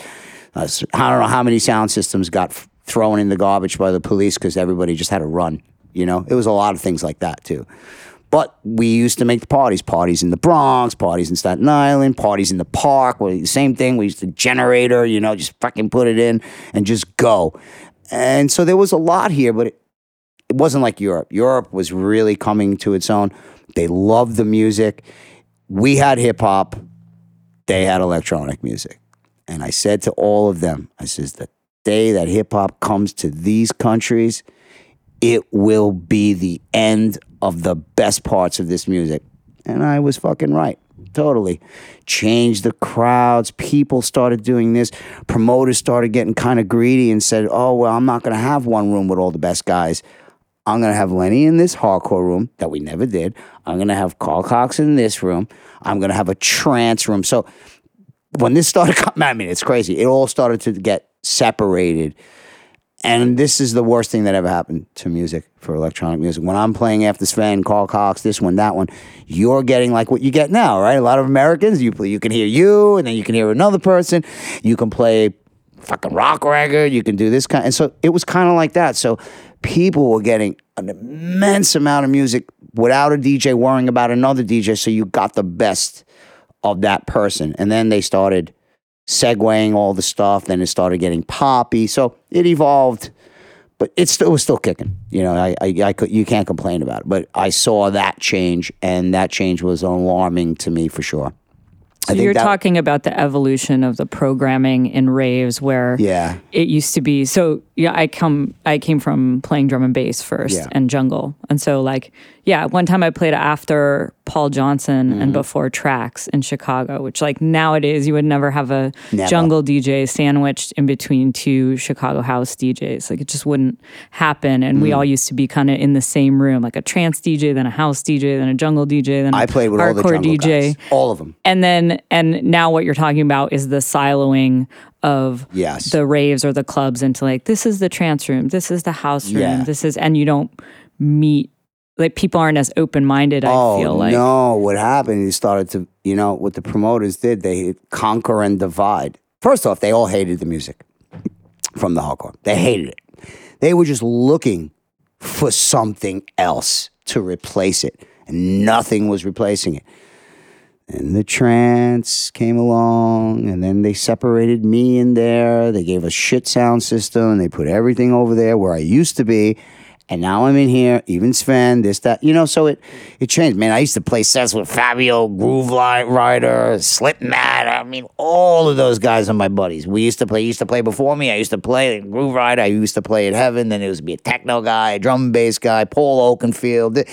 I don't know how many sound systems got thrown in the garbage by the police because everybody just had to run. You know, it was a lot of things like that too. But we used to make the parties, parties in the Bronx, parties in Staten Island, parties in the park. Well, the same thing. We used the generator, you know, just fucking put it in and just go. And so there was a lot here, but it, it wasn't like Europe. Europe was really coming to its own. They loved the music. We had hip hop. They had electronic music. And I said to all of them, I says, the day that hip hop comes to these countries, it will be the end of the best parts of this music. And I was fucking right. Totally. Changed the crowds. People started doing this. Promoters started getting kind of greedy and said, oh, well, I'm not going to have one room with all the best guys. I'm going to have Lenny in this hardcore room that we never did. I'm going to have Carl Cox in this room. I'm going to have a trance room. So when this started coming, I mean, it's crazy. It all started to get separated. And this is the worst thing that ever happened to music for electronic music. When I'm playing after Sven, Carl Cox, this one, that one, you're getting like what you get now, right? A lot of Americans, you you can hear you, and then you can hear another person. You can play fucking rock record. You can do this kind, and so it was kind of like that. So people were getting an immense amount of music without a DJ worrying about another DJ. So you got the best of that person, and then they started segueing all the stuff. Then it started getting poppy. So it evolved, but it still was still kicking. You know, I, I, I could, you can't complain about it. But I saw that change, and that change was alarming to me for sure. So you're that, talking about the evolution of the programming in raves where yeah. it used to be so yeah I come I came from playing drum and bass first yeah. and jungle and so like yeah one time I played after Paul Johnson mm-hmm. and before Tracks in Chicago which like nowadays you would never have a never. jungle DJ sandwiched in between two Chicago house DJs like it just wouldn't happen and mm. we all used to be kind of in the same room like a trance DJ then a house DJ then a jungle DJ then I played with hardcore all the DJ guys. all of them and then and now what you're talking about is the siloing of yes. the raves or the clubs into like this is the trance room, this is the house room, yeah. this is and you don't meet like people aren't as open minded. I oh, feel like Oh, no. What happened? He started to you know what the promoters did. They conquer and divide. First off, they all hated the music from the hardcore. They hated it. They were just looking for something else to replace it, and nothing was replacing it. And the trance came along, and then they separated me in there. They gave a shit sound system, and they put everything over there where I used to be. And now I'm in here, even Sven, this, that, you know, so it it changed. Man, I used to play sets with Fabio, Grooverider, Slipmatt. I mean, all of those guys are my buddies. We used to play, used to play before me. I used to play Grooverider. I used to play at Heaven. Then it was be a techno guy, a drum and bass guy, Paul Oakenfold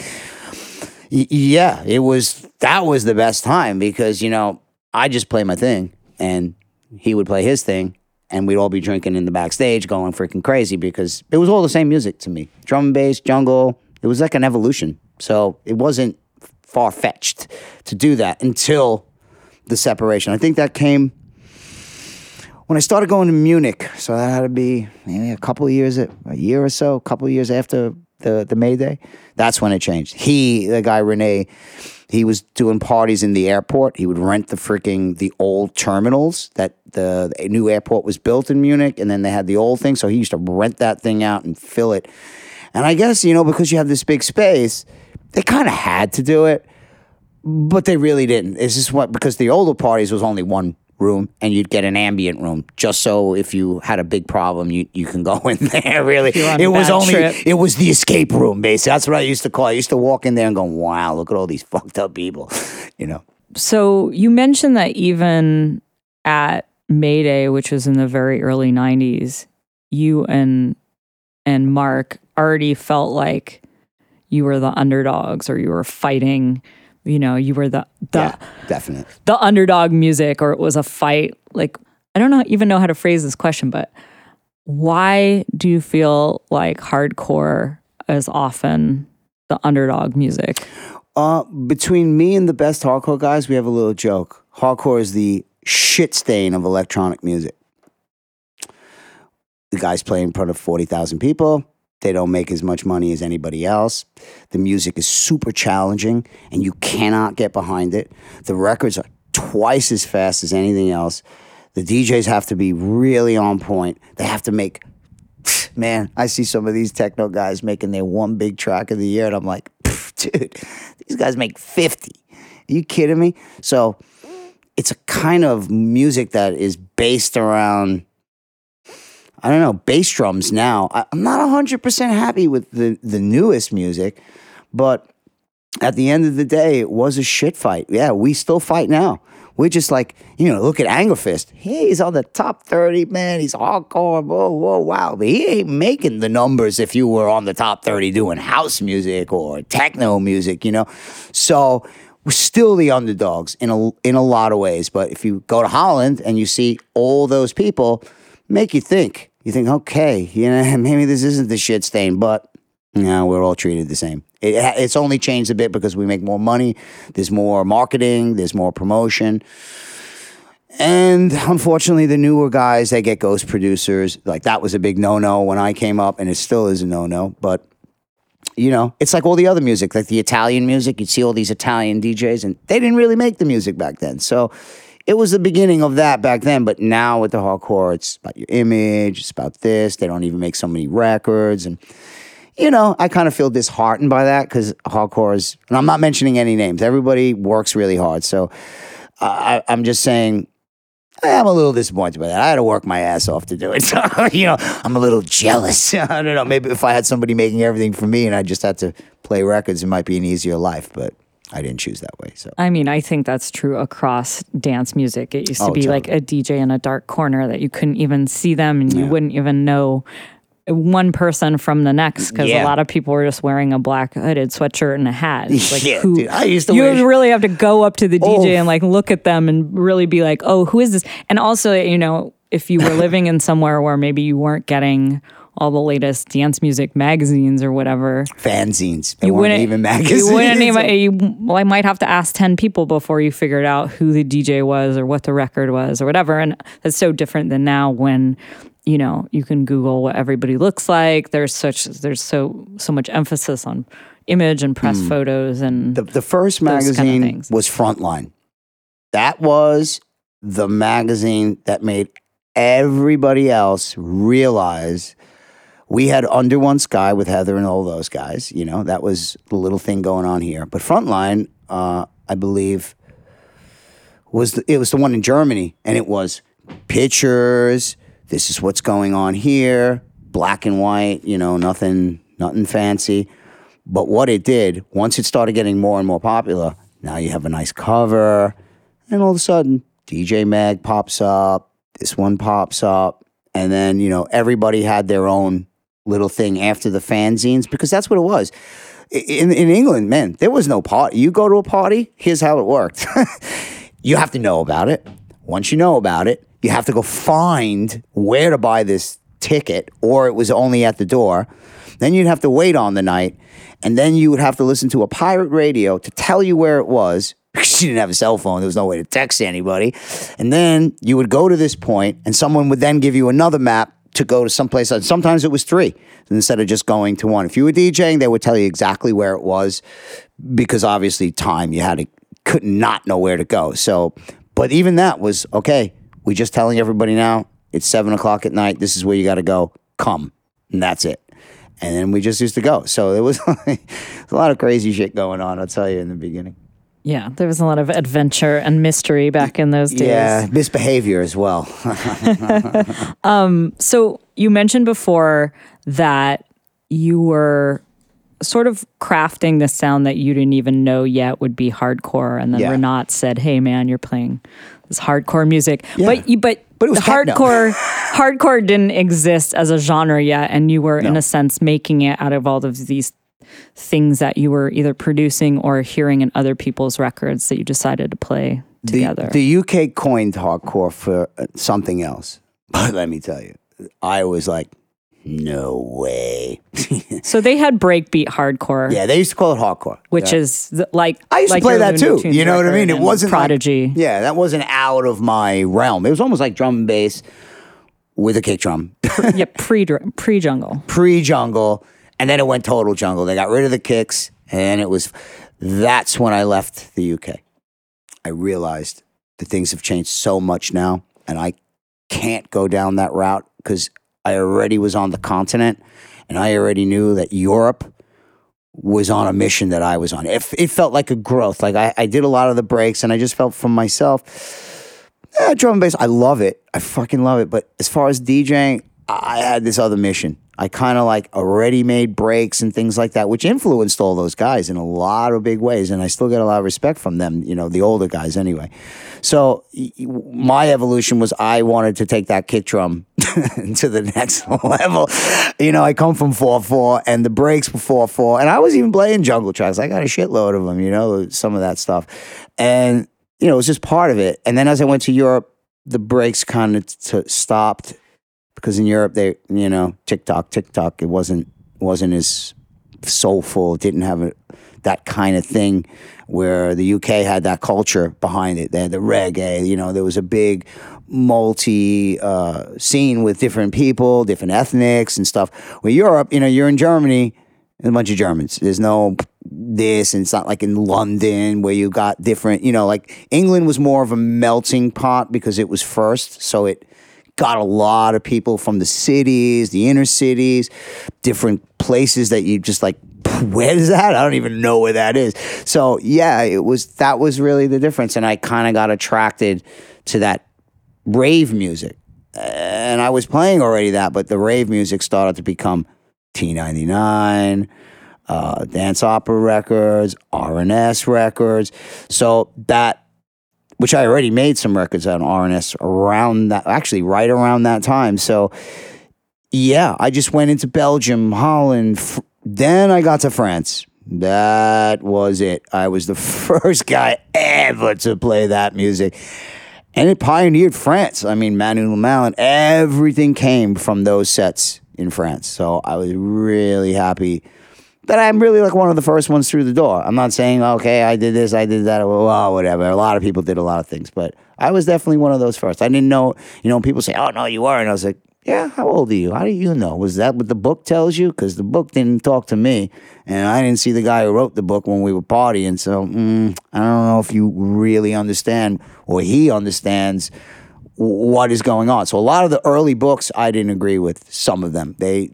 yeah, it was that was the best time because you know I just play my thing and he would play his thing and we'd all be drinking in the backstage going freaking crazy because it was all the same music to me. Drum and bass, jungle, it was like an evolution. So it wasn't far fetched to do that until the separation. I think that came when I started going to Munich. So that had to be maybe a couple of years, a year or so, a couple of years after the the Mayday. That's when it changed. He, the guy Rene, he was doing parties in the airport. He would rent the freaking the old terminals that the, the new airport was built in Munich, and then they had the old thing. So he used to rent that thing out and fill it. And I guess you know because you have this big space, they kind of had to do it, but they really didn't. It's just what because the older parties was only one room and you'd get an ambient room just so if you had a big problem you, you can go in there really it was only trip. it was the escape room basically that's what i used to call it. i used to walk in there and go wow look at all these fucked up people you know so you mentioned that even at mayday which was in the very early 90s you and and mark already felt like you were the underdogs or you were fighting you know, you were the the yeah, definite. the underdog music or it was a fight. Like I don't know even know how to phrase this question, but why do you feel like hardcore is often the underdog music? Uh, between me and the best hardcore guys, we have a little joke. Hardcore is the shit stain of electronic music. The guys play in front of 40,000 people. They don't make as much money as anybody else. The music is super challenging and you cannot get behind it. The records are twice as fast as anything else. The DJs have to be really on point. They have to make, man, I see some of these techno guys making their one big track of the year and I'm like, dude, these guys make 50. Are you kidding me? So it's a kind of music that is based around I don't know, bass drums now. I, am not 100% happy with the, the newest music, but at the end of the day, it was a shit fight. Yeah, we still fight now. We're just like, you know, look at Angerfist. He's on the top 30, man. He's hardcore. Whoa, whoa, wow. But he ain't making the numbers if you were on the top 30 doing house music or techno music, you know? So we're still the underdogs in a, in a lot of ways. But if you go to Holland and you see all those people, make you think you think, okay, you know, maybe this isn't the shit stain, but no, we're all treated the same. It, it's only changed a bit because we make more money. There's more marketing. There's more promotion. And unfortunately, the newer guys, they get ghost producers. Like that was a big no no when I came up, and it still is a no no. But, you know, it's like all the other music, like the Italian music. You'd see all these Italian DJs, and they didn't really make the music back then. So it was the beginning of that back then, but now with the hardcore, it's about your image, it's about this. They don't even make so many records. And, you know, I kind of feel disheartened by that because hardcore is, and I'm not mentioning any names, everybody works really hard. So I, I'm just saying, I'm a little disappointed by that. I had to work my ass off to do it. So, you know, I'm a little jealous. I don't know. Maybe if I had somebody making everything for me and I just had to play records, it might be an easier life. But I didn't choose that way. So I mean, I think that's true across dance music. It used to oh, be totally. like a DJ in a dark corner that you couldn't even see them and you yeah. wouldn't even know one person from the next because yeah. a lot of people were just wearing a black hooded sweatshirt and a hat. like yeah, who, dude, I used to. You wear... really have to go up to the DJ oh. and like look at them and really be like, oh, who is this? And also, you know, if you were living in somewhere where maybe you weren't getting all the latest dance music magazines or whatever. Fanzines. They you wouldn't even magazines. You wouldn't even. You, well, I might have to ask ten people before you figured out who the DJ was or what the record was or whatever. And that's so different than now when you know you can Google what everybody looks like. There's such there's so so much emphasis on image and press mm. photos and the the first magazine kind of was Frontline. That was the magazine that made everybody else realize we had Under One Sky with Heather and all those guys. You know, that was the little thing going on here. But Frontline, uh, I believe, was the, it was the one in Germany, and it was pictures. This is what's going on here, black and white. You know, nothing, nothing fancy. But what it did, once it started getting more and more popular, now you have a nice cover, and all of a sudden, DJ Mag pops up. This one pops up, and then you know everybody had their own little thing after the fanzines because that's what it was. In, in England, man, there was no party. You go to a party, here's how it worked. you have to know about it. Once you know about it, you have to go find where to buy this ticket, or it was only at the door. Then you'd have to wait on the night, and then you would have to listen to a pirate radio to tell you where it was you didn't have a cell phone. There was no way to text anybody. And then you would go to this point, and someone would then give you another map to go to someplace. And sometimes it was three instead of just going to one. If you were DJing, they would tell you exactly where it was because obviously time you had to could not know where to go. So, but even that was okay. We just telling everybody now it's seven o'clock at night. This is where you got to go. Come, and that's it. And then we just used to go. So it was a lot of crazy shit going on. I'll tell you in the beginning. Yeah, there was a lot of adventure and mystery back in those days. Yeah, misbehavior as well. um, so you mentioned before that you were sort of crafting the sound that you didn't even know yet would be hardcore, and then yeah. Renaat said, "Hey, man, you're playing this hardcore music," yeah. but you, but but it was hardcore. hardcore didn't exist as a genre yet, and you were, no. in a sense, making it out of all of these things that you were either producing or hearing in other people's records that you decided to play together? The, the UK coined hardcore for uh, something else. But let me tell you, I was like, no way. so they had breakbeat hardcore. yeah, they used to call it hardcore. Which Yeah. is the, like I used like to play that too. You know what I mean? It wasn't like- Prodigy. yeah, that wasn't out of my realm. It was almost like drum and bass with a kick drum, yeah, pre pre jungle. pre jungle, and then it went total jungle. They got rid of the kicks, and it was. That's when I left the UK. I realized that things have changed so much now, and I can't go down that route because I already was on the continent, and I already knew that Europe was on a mission that I was on. It, it felt like a growth. Like I, I did a lot of the breaks, and I just felt from myself, eh, drum and bass. I love it. I fucking love it. But as far as DJing, I had this other mission. I kind of like already made breaks and things like that, which influenced all those guys in a lot of big ways. And I still get a lot of respect from them, you know, the older guys anyway. So my evolution was I wanted to take that kick drum to the next level. You know, I come from 4 4 and the breaks were 4 4. And I was even playing jungle tracks. I got a shitload of them, you know, some of that stuff. And, you know, it was just part of it. And then as I went to Europe, the breaks kind of t- stopped because in Europe they you know TikTok TikTok it wasn't wasn't as soulful it didn't have a, that kind of thing where the UK had that culture behind it. They had the reggae you know there was a big multi uh, scene with different people different ethnics and stuff. Where Europe you know you're in Germany a bunch of Germans. There's no this and it's not like in London where you got different you know like England was more of a melting pot because it was first so it got a lot of people from the cities, the inner cities, different places that you just like, where is that? I don't even know where that is. So yeah, it was that was really the difference, and I kind of got attracted to that rave music, and I was playing already that, but the rave music started to become T99. Uh, dance opera records, R&S records. So that which I already made some records on R&S around that, actually right around that time. So, yeah, I just went into Belgium, Holland. Then I got to France. That was it. I was the first guy ever to play that music. And it pioneered France. I mean, Manu Malin, everything came from those sets in France. So I was really happy that I'm really like one of the first ones through the door. I'm not saying, okay, I did this, I did that, well, whatever. A lot of people did a lot of things, but I was definitely one of those first. I didn't know, you know, people say, oh, no, you are. And I was like, yeah, how old are you? How do you know? Was that what the book tells you? Because the book didn't talk to me, and I didn't see the guy who wrote the book when we were partying. So mm, I don't know if you really understand or he understands what is going on. So a lot of the early books, I didn't agree with some of them. They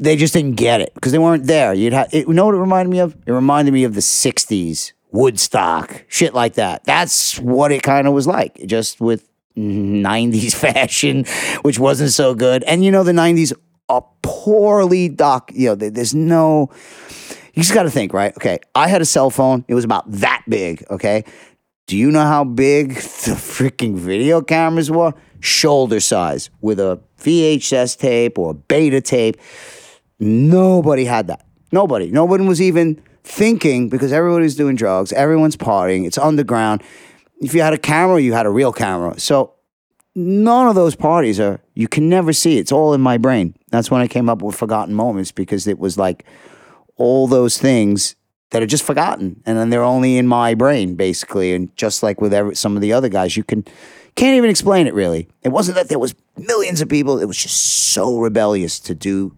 they just didn't get it because they weren't there. You'd have, it, you know what it reminded me of? It reminded me of the '60s, Woodstock, shit like that. That's what it kind of was like, just with '90s fashion, which wasn't so good. And you know, the '90s are poorly doc. You know, there's no. You just got to think, right? Okay, I had a cell phone. It was about that big. Okay, do you know how big the freaking video cameras were? Shoulder size with a VHS tape or beta tape. Nobody had that. Nobody. Nobody was even thinking because everybody's doing drugs. Everyone's partying. It's underground. If you had a camera, you had a real camera. So none of those parties are, you can never see. It's all in my brain. That's when I came up with Forgotten Moments because it was like all those things that are just forgotten and then they're only in my brain basically and just like with every, some of the other guys you can can't even explain it really it wasn't that there was millions of people it was just so rebellious to do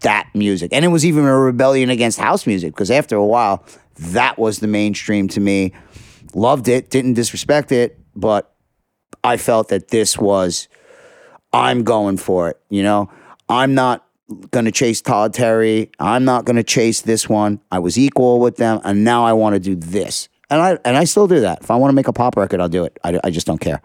that music and it was even a rebellion against house music because after a while that was the mainstream to me loved it didn't disrespect it but i felt that this was i'm going for it you know i'm not going to chase Todd Terry. I'm not going to chase this one. I was equal with them, and now I want to do this. And I and I still do that. If I want to make a pop record, I'll do it. I, I just don't care.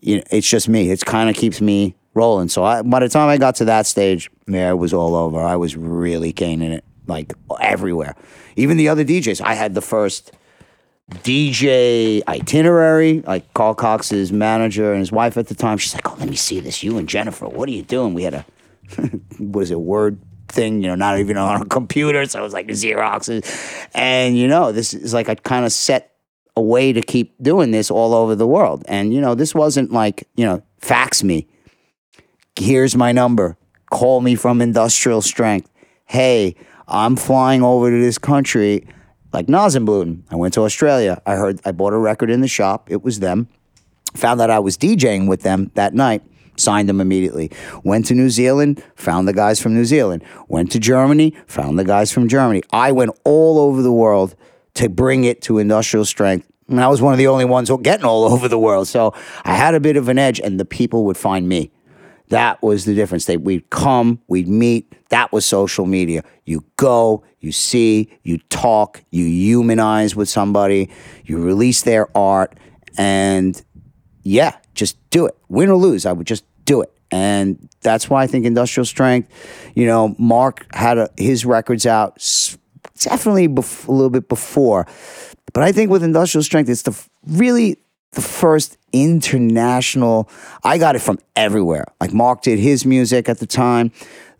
You know, it's just me. It kind of keeps me rolling. So I, by the time I got to that stage, yeah, it was all over. I was really gaining it like everywhere. Even the other DJs. I had the first DJ itinerary, like Carl Cox's manager and his wife at the time. She's like, "Oh, let me see this. You and Jennifer, what are you doing?" We had a what is it, word thing, you know, not even on a computer. So it was like Xeroxes. And, you know, this is like I kind of set a way to keep doing this all over the world. And, you know, this wasn't like, you know, fax me. Here's my number. Call me from industrial strength. Hey, I'm flying over to this country like Nasenbluten. I went to Australia. I heard I bought a record in the shop. It was them. Found that I was DJing with them that night. Signed them immediately. Went to New Zealand, found the guys from New Zealand. Went to Germany, found the guys from Germany. I went all over the world to bring it to industrial strength. And I was one of the only ones getting all over the world. So I had a bit of an edge, and the people would find me. That was the difference. They we'd come, we'd meet. That was social media. You go, you see, you talk, you humanize with somebody, you release their art, and yeah, just do it. Win or lose, I would just do it. And that's why I think industrial strength, you know, Mark had a, his records out definitely bef- a little bit before. But I think with industrial strength, it's the really the first international. I got it from everywhere. Like Mark did his music at the time.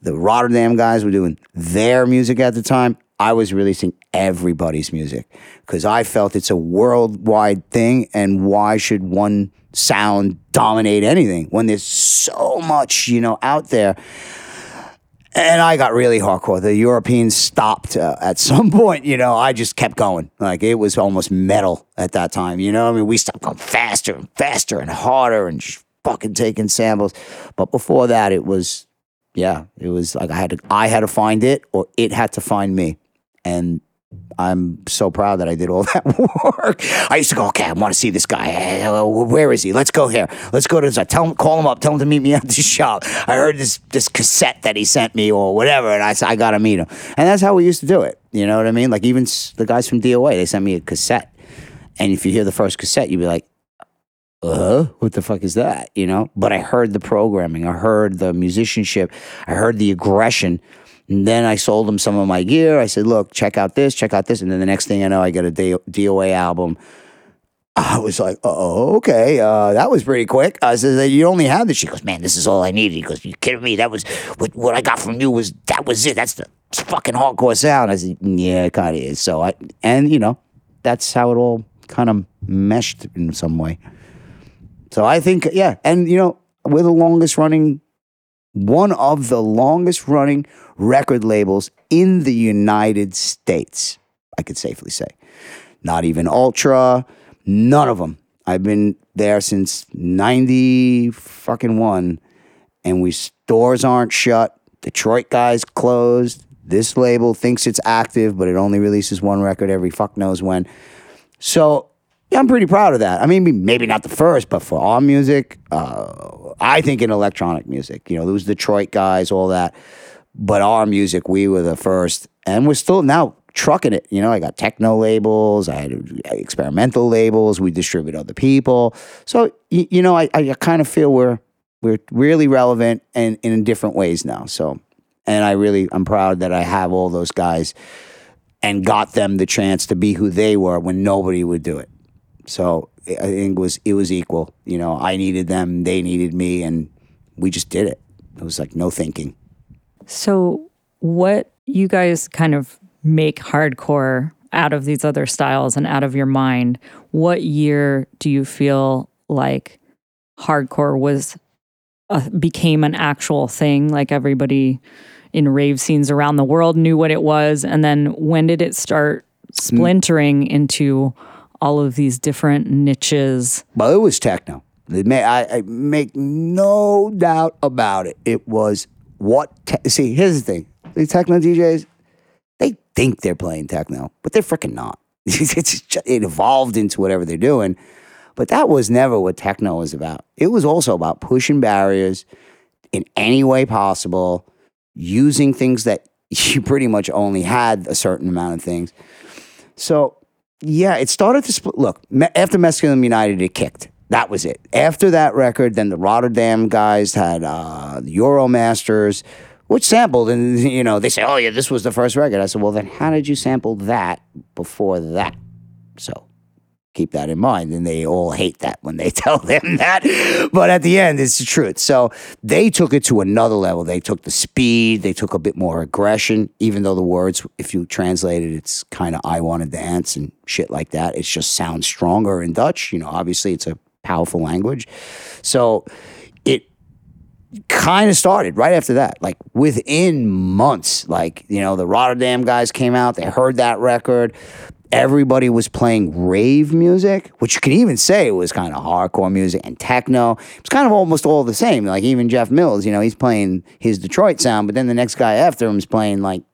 The Rotterdam guys were doing their music at the time. I was releasing everybody's music because I felt it's a worldwide thing. And why should one sound dominate anything when there's so much, you know, out there? And I got really hardcore. The Europeans stopped uh, at some point. You know, I just kept going. Like it was almost metal at that time. You know, I mean, we stopped going faster and faster and harder and fucking taking samples. But before that, it was, yeah, it was like I had to, I had to find it or it had to find me, and I'm so proud that I did all that work. I used to go, okay, I want to see this guy. Where is he? Let's go here. Let's go to this. Tell him, call him up. Tell him to meet me at the shop. I heard this this cassette that he sent me or whatever, and I said I got to meet him. And that's how we used to do it. You know what I mean? Like even the guys from DOA, they sent me a cassette, and if you hear the first cassette, you'd be like, uh, what the fuck is that? You know? But I heard the programming. I heard the musicianship. I heard the aggression and then I sold him some of my gear. I said, look, check out this, check out this. And then the next thing I know, I get a DOA album. I was like, oh, okay, uh, that was pretty quick. I said, you only had this. She goes, man, this is all I needed. He goes, you kidding me? That was what, what I got from you was that was it. That's the fucking hardcore sound. I said, yeah, it kind of is. So I, and you know, that's how it all kind of meshed in some way. So I think, yeah, and you know, we're the longest running, one of the longest running record labels in the United States. I could safely say. Not even Ultra, none of them. I've been there since 90 fucking 1 and we stores aren't shut. Detroit guys closed. This label thinks it's active, but it only releases one record every fuck knows when. So yeah, I'm pretty proud of that. I mean, maybe not the first, but for our music, uh, I think in electronic music, you know, those Detroit guys, all that. But our music, we were the first, and we're still now trucking it. You know, I got techno labels, I had experimental labels. We distribute other people. So you, you know, I, I kind of feel we're we're really relevant and, and in different ways now. So, and I really I'm proud that I have all those guys and got them the chance to be who they were when nobody would do it. So I think it was it was equal. You know, I needed them, they needed me, and we just did it. It was like no thinking. So, what you guys kind of make hardcore out of these other styles and out of your mind, what year do you feel like hardcore was uh, became an actual thing like everybody in rave scenes around the world knew what it was and then when did it start splintering into all of these different niches. Well it was techno. I, I make no doubt about it. It was what te- see here's the thing. The techno djs they think they're playing techno but they're freaking not. Just, it evolved into whatever they're doing. But that was never what techno was about. It was also about pushing barriers in any way possible using things that you pretty much only had a certain amount of things. So yeah it started to split look after Mescalinum United it kicked that was it. After that record, then the Rotterdam guys had uh, the Euromasters, which sampled, and you know they say, "Oh yeah, this was the first record." I said, "Well, then how did you sample that before that?" So keep that in mind. And they all hate that when they tell them that. But at the end, it's the truth. So they took it to another level. They took the speed, they took a bit more aggression, even though the words, if you translate it, it's kind of I want to dance and shit like that. It just sounds stronger in Dutch. You know, obviously it's a powerful language. So it kind of started right after that. Like within months, like, you know, the Rotterdam guys came out, they heard that record everybody was playing rave music, which you can even say was kind of hardcore music and techno. It's kind of almost all the same. Like even Jeff Mills, you know, he's playing his Detroit sound, but then the next guy after him is playing like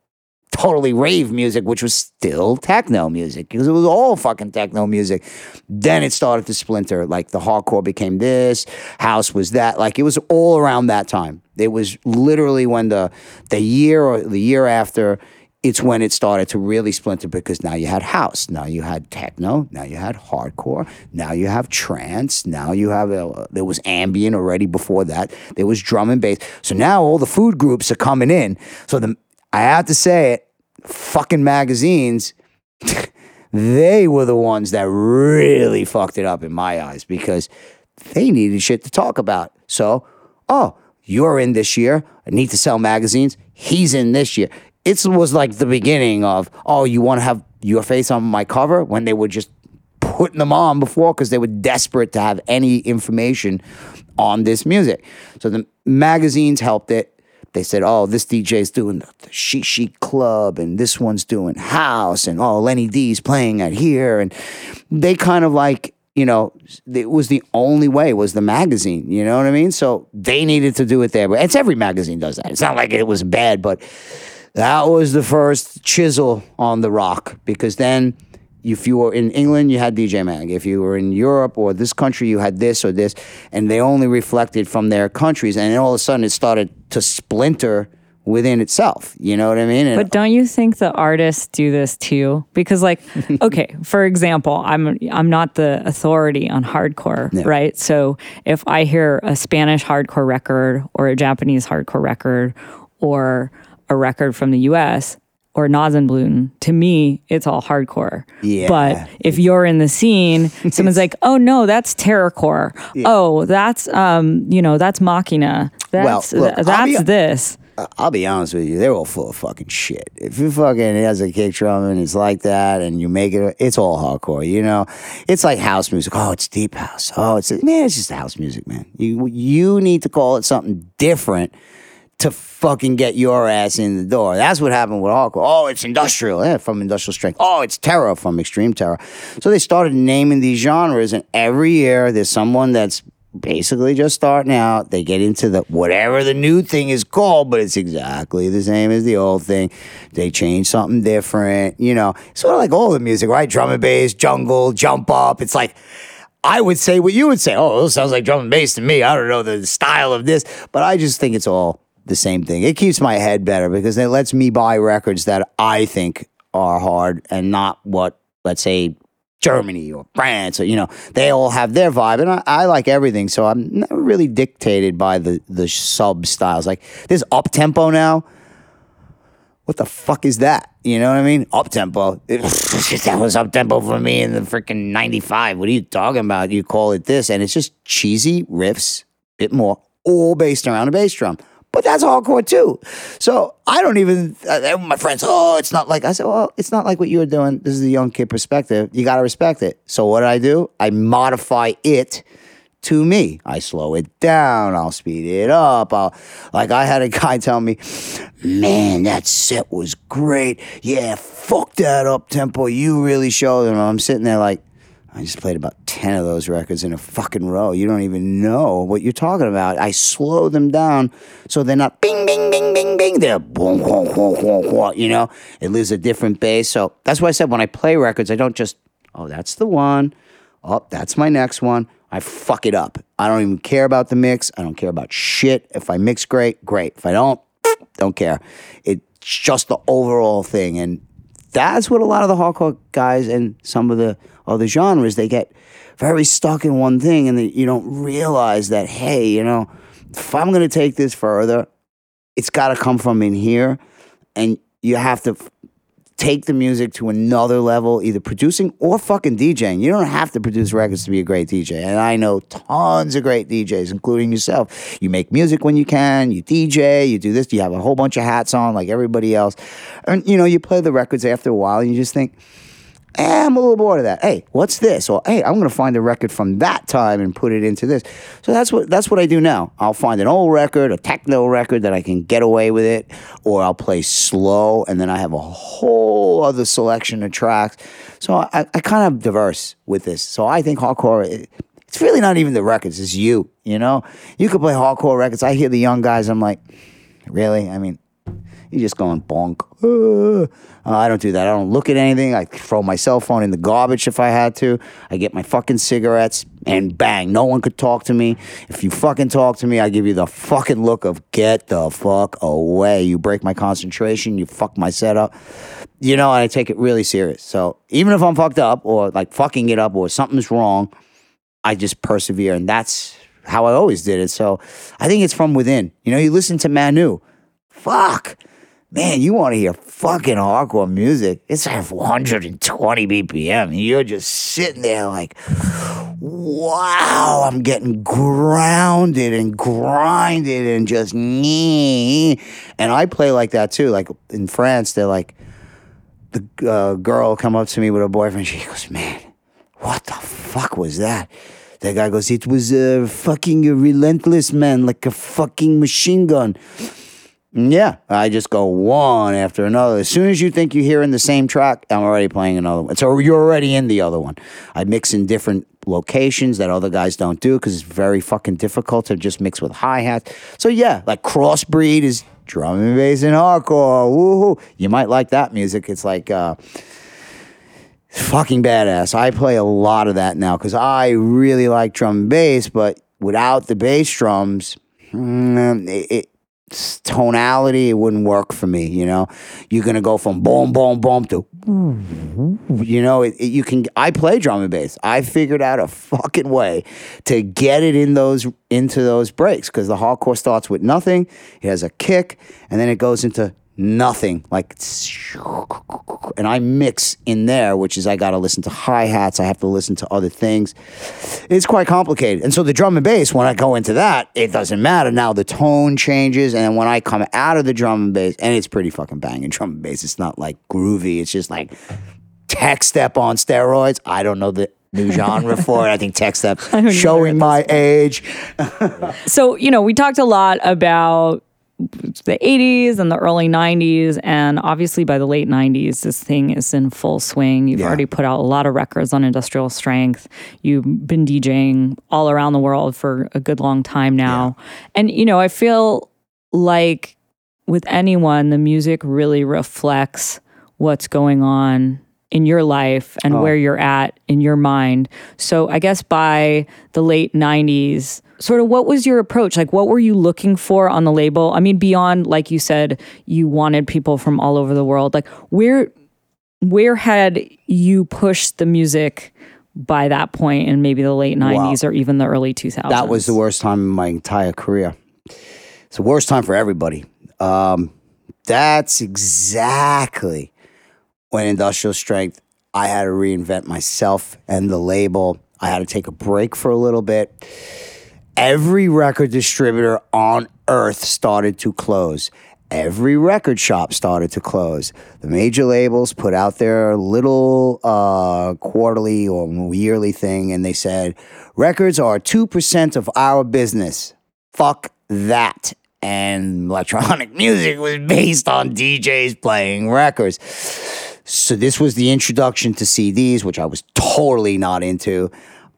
totally rave music, which was still techno music because it was all fucking techno music. Then it started to splinter. Like the hardcore became this, house was that. Like it was all around that time. It was literally when the the year or the year after it's when it started to really splinter because now you had house, now you had techno, now you had hardcore, now you have trance, now you have uh, there was ambient already before that, there was drum and bass. So now all the food groups are coming in. So the I have to say it, fucking magazines, they were the ones that really fucked it up in my eyes because they needed shit to talk about. So, oh, you're in this year. I need to sell magazines. He's in this year it was like the beginning of oh you want to have your face on my cover when they were just putting them on before because they were desperate to have any information on this music so the magazines helped it they said, "Oh, this DJ's doing the, the Chic Chic Club, and this one's doing house, and oh, Lenny Dee's playing at here," and they kind of like you know, it was the only way was the magazine. You know what I mean? So they needed to do it there. But it's every magazine does that. It's not like it was bad, but that was the first chisel on the rock because then if you were in England, you had DJ Mag. If you were in Europe or this country, you had this or this, and they only reflected from their countries. And then all of a sudden, it started to splinter within itself. You know what I mean? And but don't you think the artists do this too? Because, like, okay, for example, I'm I'm not the authority on hardcore, yeah. right? So if I hear a Spanish hardcore record or a Japanese hardcore record or a record from the US or Nasenbluten, to me, it's all hardcore. Yeah. But if you're in the scene, someone's like, "Oh no, that's terrorcore. Yeah. Oh, that's um, you know, that's Makina. That's well, look, th- that's be, this." I'll be honest with you, they're all full of fucking shit. If you fucking has a kick drum and it's like that, and you make it, it's all hardcore. You know, it's like house music. Oh, it's deep house. Oh, it's man, it's just house music, man. You you need to call it something different to fucking get your ass in the door. That's what happened with hardcore. Oh, it's industrial, yeah, from industrial strength. Oh, it's terror from extreme terror. So they started naming these genres, and every year there's someone that's basically just starting out. They get into the whatever the new thing is called, but it's exactly the same as the old thing. They change something different, you know, sort of like all the music, right? Drum and bass, jungle, jump up. It's like I would say what you would say. Oh, it sounds like drum and bass to me. I don't know the style of this, but I just think it's all the same thing. It keeps my head better because it lets me buy records that I think are hard and not what, let's say, Germany or France or you know they all have their vibe and I, I like everything. So I'm not really dictated by the the sub styles. Like this up tempo now what the fuck is that? You know what I mean? Up tempo. That was up tempo for me in the freaking 95 what are you talking about? You call it this and it's just cheesy riffs bit more all based around a bass drum but that's hardcore too. So I don't even, uh, my friends, oh, it's not like, I said, well, it's not like what you're doing. This is a young kid perspective. You got to respect it. So what did I do? I modify it to me. I slow it down. I'll speed it up. I'll, like I had a guy tell me, man, that set was great. Yeah, fuck that up tempo. You really showed them. I'm sitting there like, I just played about 10 of those records in a fucking row. You don't even know what you're talking about. I slow them down so they're not bing, bing, bing, bing, bing. They're boom, boom, boom, boom, boom, you know? It leaves a different bass. So that's why I said when I play records, I don't just, oh, that's the one. Oh, that's my next one. I fuck it up. I don't even care about the mix. I don't care about shit. If I mix great, great. If I don't, don't care. It's just the overall thing. And that's what a lot of the hardcore guys and some of the other genres, they get very stuck in one thing and they, you don't realize that, hey, you know, if I'm going to take this further, it's got to come from in here. And you have to take the music to another level, either producing or fucking DJing. You don't have to produce records to be a great DJ. And I know tons of great DJs, including yourself. You make music when you can, you DJ, you do this, you have a whole bunch of hats on like everybody else. And you know, you play the records after a while and you just think, eh, I'm a little bored of that. Hey, what's this? Or hey, I'm gonna find a record from that time and put it into this. So that's what that's what I do now. I'll find an old record, a techno record that I can get away with it, or I'll play slow, and then I have a whole other selection of tracks. So I, I kind of diverse with this. So I think hardcore. It, it's really not even the records; it's you. You know, you could play hardcore records. I hear the young guys. I'm like, really? I mean, you're just going bonk. Uh, I don't do that. I don't look at anything. I throw my cell phone in the garbage if I had to. I get my fucking cigarettes and bang, no one could talk to me. If you fucking talk to me, I give you the fucking look of get the fuck away. You break my concentration. You fuck my setup. You know, I take it really serious. So even if I'm fucked up or like fucking it up or something's wrong, I just persevere. And that's how I always did it. So I think it's from within. You know, you listen to Manu. Fuck man, you want to hear fucking hardcore music. It's at 120 BPM. And you're just sitting there like, wow, I'm getting grounded and grinded and just And I play like that too. Like in France, they're like, the uh, girl come up to me with her boyfriend. She goes, man, what the fuck was that? The guy goes, it was a fucking relentless man, like a fucking machine gun. Yeah, I just go one after another. As soon as you think you're hearing the same track, I'm already playing another one. So you're already in the other one. I mix in different locations that other guys don't do because it's very fucking difficult to just mix with hi hats. So yeah, like crossbreed is drum and bass and hardcore. Woohoo! You might like that music. It's like uh, fucking badass. I play a lot of that now because I really like drum and bass, but without the bass drums. Mm, it, it tonality, it wouldn't work for me. You know, you're gonna go from boom, boom, boom to, you know, it, it, you can. I play drum and bass. I figured out a fucking way to get it in those into those breaks because the hardcore starts with nothing. It has a kick, and then it goes into nothing. Like and i mix in there which is i got to listen to hi-hats i have to listen to other things. It's quite complicated. And so the drum and bass when i go into that it doesn't matter. Now the tone changes and when i come out of the drum and bass and it's pretty fucking banging drum and bass. It's not like groovy. It's just like tech step on steroids. I don't know the new genre for it. I think tech step showing my age. so, you know, we talked a lot about the 80s and the early 90s and obviously by the late 90s this thing is in full swing you've yeah. already put out a lot of records on industrial strength you've been djing all around the world for a good long time now yeah. and you know i feel like with anyone the music really reflects what's going on in your life and oh. where you're at in your mind. So I guess by the late 90s, sort of what was your approach? Like what were you looking for on the label? I mean beyond like you said you wanted people from all over the world. Like where where had you pushed the music by that point in maybe the late 90s or even the early 2000s? That was the worst time in my entire career. It's the worst time for everybody. Um, that's exactly when industrial strength, I had to reinvent myself and the label. I had to take a break for a little bit. Every record distributor on earth started to close. Every record shop started to close. The major labels put out their little uh, quarterly or yearly thing and they said, records are 2% of our business. Fuck that. And electronic music was based on DJs playing records. So this was the introduction to CDs, which I was totally not into.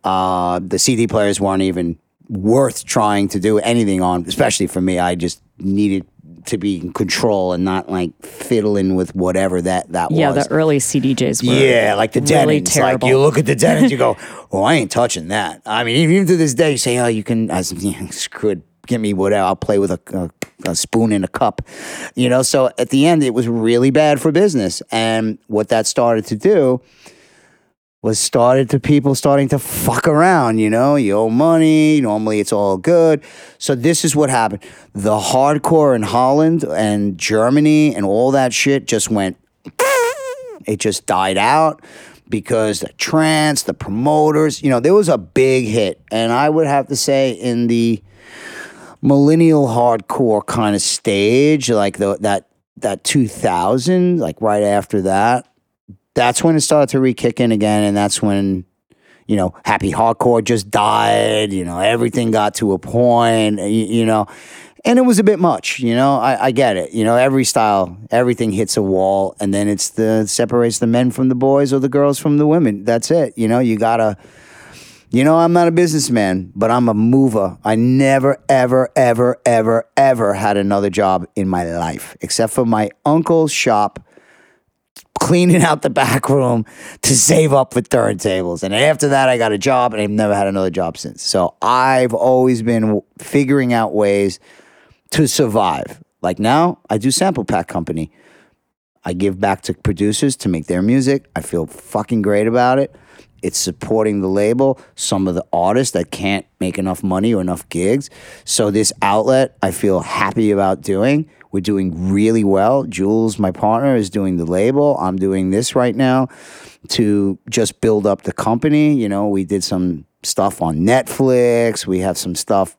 Uh, the CD players weren't even worth trying to do anything on, especially for me. I just needed to be in control and not like fiddling with whatever that that yeah, was. Yeah, the early CDJs were Yeah, like the really Denons. Like you look at the Denons, you go, "Oh, I ain't touching that." I mean, even to this day, you say, "Oh, you can." I screw it give me whatever. I'll play with a, a, a, spoon in a cup, you know. So at the end, it was really bad for business, and what that started to do was started to people starting to fuck around. You know, you owe money. Normally, it's all good. So this is what happened. The hardcore in Holland and Germany and all that shit just went. It just died out because the trance, the promoters, you know, there was a big hit. And I would have to say in the millennial hardcore kind of stage, like the, that that 2000, like right after that, that's when it started to re-kick in again. And that's when, you know, happy hardcore just died. You know, everything got to a point, you, you know, and it was a bit much, you know. I, I get it. You know, every style, everything hits a wall, and then it's the separates the men from the boys or the girls from the women. That's it. You know, you gotta. You know, I'm not a businessman, but I'm a mover. I never, ever, ever, ever, ever had another job in my life, except for my uncle's shop cleaning out the back room to save up for turntables. And after that, I got a job and I've never had another job since. So I've always been figuring out ways to survive. Like now, I do sample pack company. I give back to producers to make their music. I feel fucking great about it. It's supporting the label, some of the artists that can't make enough money or enough gigs. So this outlet I feel happy about doing. We're doing really well. Jules, my partner, is doing the label. I'm doing this right now to just build up the company. You know, we did some stuff on Netflix. We have some stuff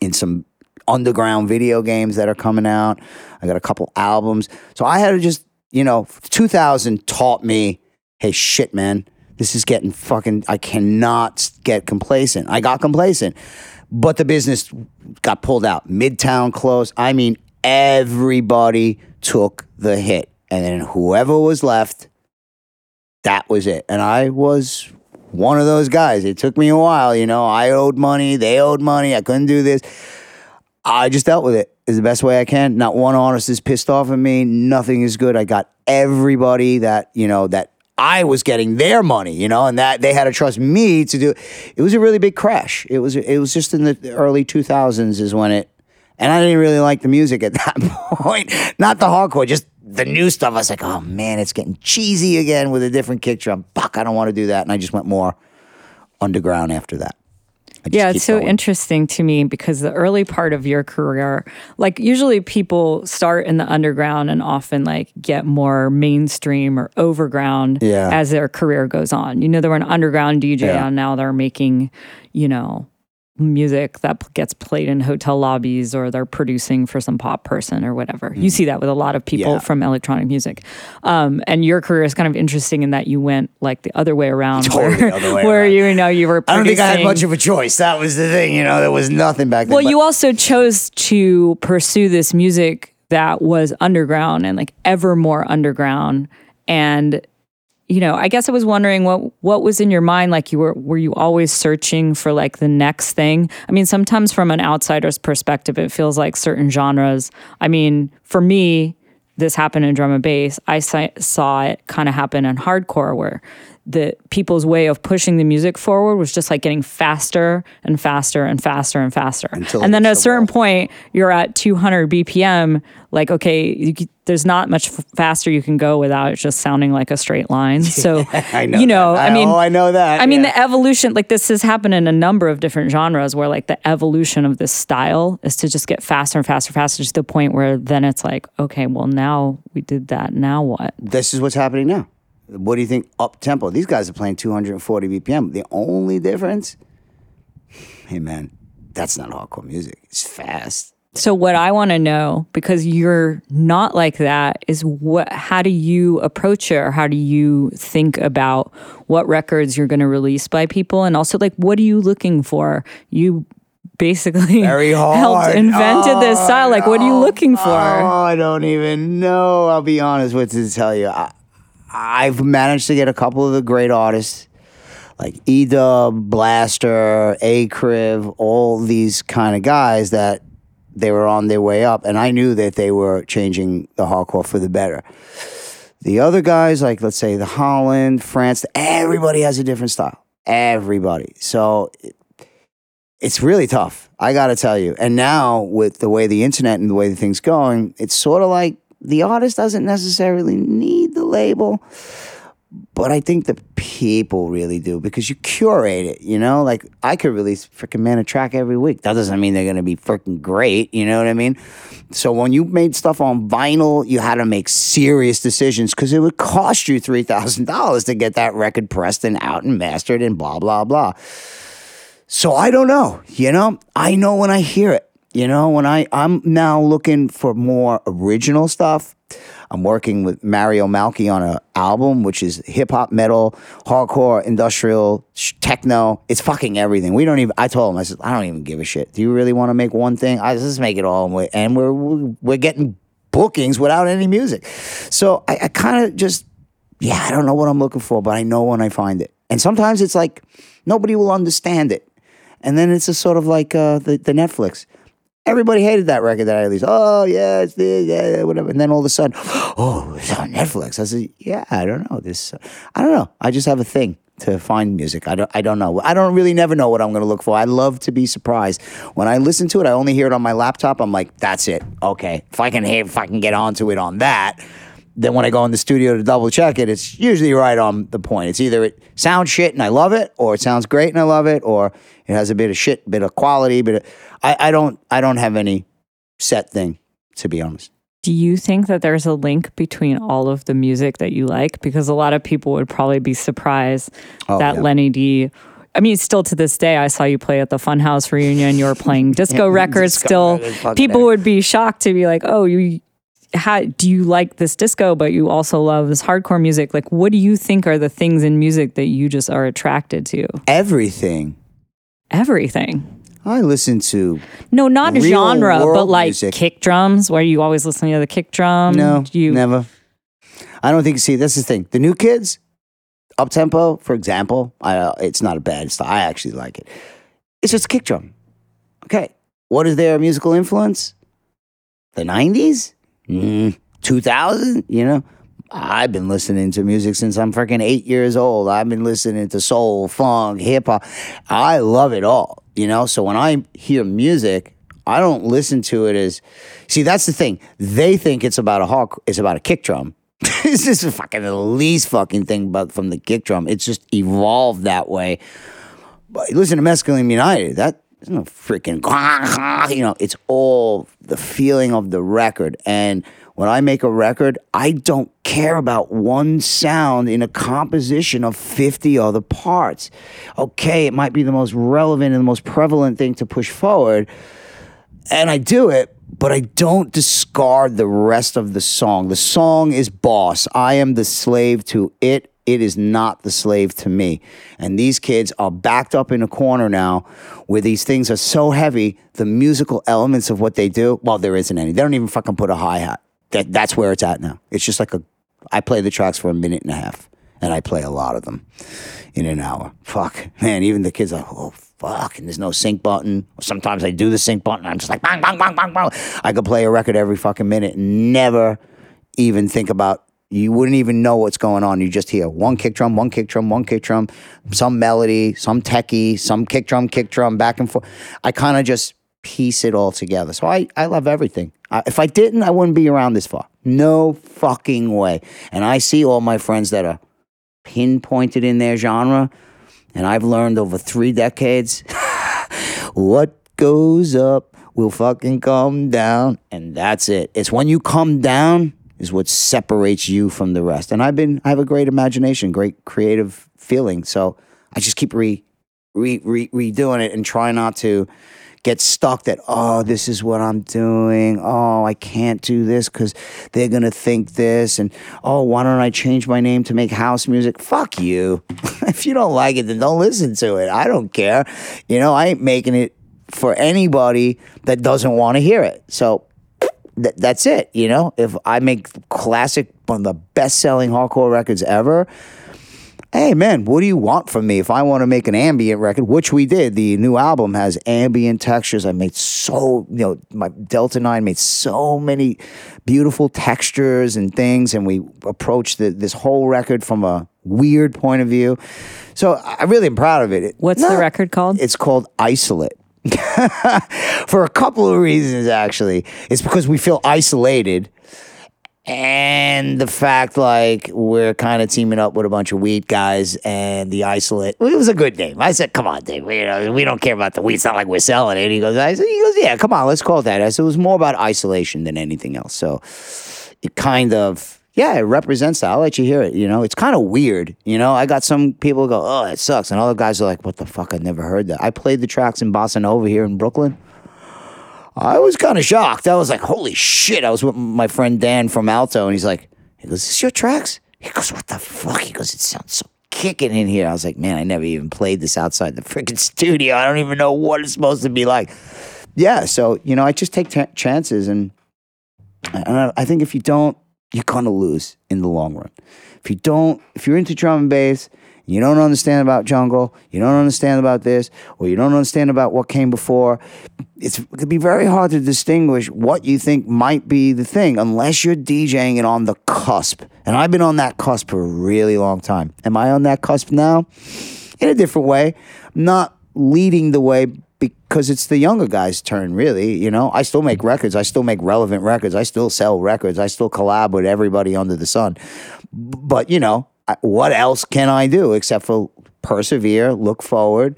in some underground video games that are coming out. I got a couple albums. So I had to just, you know, 2000 taught me, hey, shit, man, this is getting fucking, I cannot get complacent. I got complacent, but the business got pulled out. Midtown closed. I mean, everybody took the hit. And then whoever was left, that was it. And I was one of those guys. It took me a while, you know. I owed money, they owed money, I couldn't do this. I just dealt with it is the best way I can. Not one artist is pissed off at me. Nothing is good. I got everybody that, you know, that I was getting their money, you know, and that they had to trust me to do. It was a really big crash. It was it was just in the early 2000s is when it and I didn't really like the music at that point. Not the hardcore, just the new stuff. I was like, "Oh man, it's getting cheesy again with a different kick drum." Fuck, I don't want to do that. And I just went more underground after that. Yeah, it's so going. interesting to me because the early part of your career, like usually people start in the underground and often like get more mainstream or overground yeah. as their career goes on. You know, they were an underground DJ yeah. and now they're making, you know, music that gets played in hotel lobbies or they're producing for some pop person or whatever. Mm. You see that with a lot of people yeah. from electronic music. Um, and your career is kind of interesting in that you went like the other way around, totally where, other way where around. you know you were. Producing. I don't think I had much of a choice. That was the thing. You know, there was nothing back then. Well, you also chose to pursue this music that was underground and like ever more underground and you know, I guess I was wondering what what was in your mind like you were were you always searching for like the next thing? I mean, sometimes from an outsider's perspective it feels like certain genres. I mean, for me, this happened in drum and bass. I saw it kind of happen in hardcore where the people's way of pushing the music forward was just like getting faster and faster and faster and faster. Until and then at a certain wall. point, you're at 200 BPM. Like, okay, you, there's not much f- faster you can go without it just sounding like a straight line. So, I know you know, I, I, mean, oh, I know that. I mean, the evolution, like this has happened in a number of different genres where like the evolution of this style is to just get faster and faster, faster to the point where then it's like, okay, well, now we did that. Now what? This is what's happening now. What do you think? Up tempo. These guys are playing 240 BPM. The only difference, hey man, that's not hardcore music. It's fast. So what I want to know, because you're not like that, is what? How do you approach it, or how do you think about what records you're going to release by people, and also like what are you looking for? You basically Very hard. helped invented oh, this style. Like, what are you looking for? Oh, I don't even know. I'll be honest with you to tell you. I, I've managed to get a couple of the great artists like Edub, Blaster, A-Kriv, all these kind of guys that they were on their way up, and I knew that they were changing the hardcore for the better. The other guys, like let's say the Holland, France, everybody has a different style. Everybody. So it, it's really tough. I got to tell you. And now with the way the internet and the way the things going, it's sort of like the artist doesn't necessarily need the label, but I think the people really do because you curate it, you know? Like I could release freaking man a track every week. That doesn't mean they're gonna be freaking great, you know what I mean? So when you made stuff on vinyl, you had to make serious decisions because it would cost you three thousand dollars to get that record pressed and out and mastered and blah blah blah. So I don't know, you know? I know when I hear it. You know, when I I'm now looking for more original stuff. I'm working with Mario Malki on an album, which is hip hop, metal, hardcore, industrial, sh- techno. It's fucking everything. We don't even. I told him, I said, I don't even give a shit. Do you really want to make one thing? I just make it all, and we're and we're, we're getting bookings without any music. So I, I kind of just, yeah, I don't know what I'm looking for, but I know when I find it. And sometimes it's like nobody will understand it, and then it's a sort of like uh, the the Netflix. Everybody hated that record that I released. Oh yeah, it's this, yeah, whatever. And then all of a sudden, oh, it's on Netflix. I said, yeah, I don't know this. I don't know. I just have a thing to find music. I don't. I don't know. I don't really never know what I'm going to look for. I love to be surprised. When I listen to it, I only hear it on my laptop. I'm like, that's it. Okay, if I can hear, if I can get onto it on that. Then when I go in the studio to double check it, it's usually right on the point. It's either it sounds shit and I love it, or it sounds great and I love it, or it has a bit of shit, bit of quality, But I, I don't I don't have any set thing, to be honest. Do you think that there's a link between all of the music that you like? Because a lot of people would probably be surprised Oh, that yeah. Lenny Dee. I mean, still to this day, I saw you play at the Funhouse reunion. You were playing disco records. Disco Still, people would be shocked to be like, "Oh, you, how do you like this disco? But you also love this hardcore music. Like, what do you think are the things in music that you just are attracted to? Everything. Everything. I listen to No, not genre, but like music. kick drums. Where you always listen to the kick drum. no, Do you never. I don't think. See, that's the thing. The new kids, up tempo, for example, I, uh, it's not a bad style. I actually like it. It's just kick drum. Okay, what is their musical influence? The '90s, mm, 2000. You know, I've been listening to music since I'm freaking eight years old. I've been listening to soul, funk, hip hop. I love it all. You know, so when I hear music, I don't listen to it as. See, that's the thing. They think it's about a hawk. It's about a kick drum. just a fucking the least fucking thing, but from the kick drum, it's just evolved that way. But listen to Mescalinum United. That there's no freaking you know. It's all the feeling of the record. And when I make a record, I don't care about one sound in a composition of fifty other parts. Okay, it might be the most relevant and the most prevalent thing to push forward, and I do it, but I don't discard the rest of the song. The song is boss. I am the slave to it. It is not the slave to me. And these kids are backed up in a corner now where these things are so heavy, the musical elements of what they do, well, there isn't any. They don't even fucking put a hi hat. That, that's where it's at now. It's just like a, I play the tracks for a minute and a half, and I play a lot of them in an hour. Fuck, man, even the kids are, oh, fuck, and there's no sync button. Sometimes I do the sync button, I'm just like, bang, bang, bang, bang, bang. I could play a record every fucking minute, and never even think about, you wouldn't even know what's going on. You just hear one kick drum, one kick drum, one kick drum, some melody, some techie, some kick drum, kick drum, back and forth. I kind of just piece it all together. So I, I love everything. I, if I didn't, I wouldn't be around this far. No fucking way. And I see all my friends that are pinpointed in their genre. And I've learned over three decades what goes up will fucking come down. And that's it. It's when you come down is what separates you from the rest. And I've been, I have a great imagination, great creative feeling. So I just keep re, re, re, redoing it and try not to get stuck that, oh, this is what I'm doing. Oh, I can't do this because they're going to think this. And oh, why don't I change my name to make house music? Fuck you. if you don't like it, then don't listen to it. I don't care. You know, I ain't making it for anybody that doesn't want to hear it. So th- that's it. You know, if I make classic, one of the best selling hardcore records ever, hey man, what do you want from me? If I want to make an ambient record, which we did, the new album has ambient textures. I made so, you know, my Delta 9 made so many beautiful textures and things, and we approached the, this whole record from a weird point of view. So I really am proud of it. It- What's the record called? It's called Isolate. for a couple of reasons, actually. It's because we feel isolated and the fact like we're kind of teaming up with a bunch of wheat guys and the isolate it was a good name. I said come on dave we, you know, we don't care about the wheat it's not like we're selling it. He goes I said, he goes yeah come on let's call it that. I said it was more about isolation than anything else. So it kind of yeah it represents that i'll let you hear it you know it's kind of weird you know i got some people go oh it sucks and all the guys are like what the fuck i never heard that i played the tracks in bossa nova here in brooklyn I was kind of shocked. I was like, holy shit. I was with my friend Dan from Alto, and he's like, he goes, is this your tracks? He goes, what the fuck? He goes, it sounds so kicking in here. I was like, man, I never even played this outside the freaking studio. I don't even know what it's supposed to be like. Yeah, so, you know, I just take t- chances, and I, I think if you don't, you're to lose in the long run. If you don't, if you're into drum and bass, and you don't understand about jungle, you don't understand about this, or you don't understand about what came before, it's, it could be very hard to distinguish what you think might be the thing unless you're DJing it on the cusp. And I've been on that cusp for a really long time. Am I on that cusp now? In a different way. Not leading the way because it's the younger guys' turn, really. You know, I still make records. I still make relevant records. I still sell records. I still collab with everybody under the sun. But, you know, what else can I do except for persevere, look forward,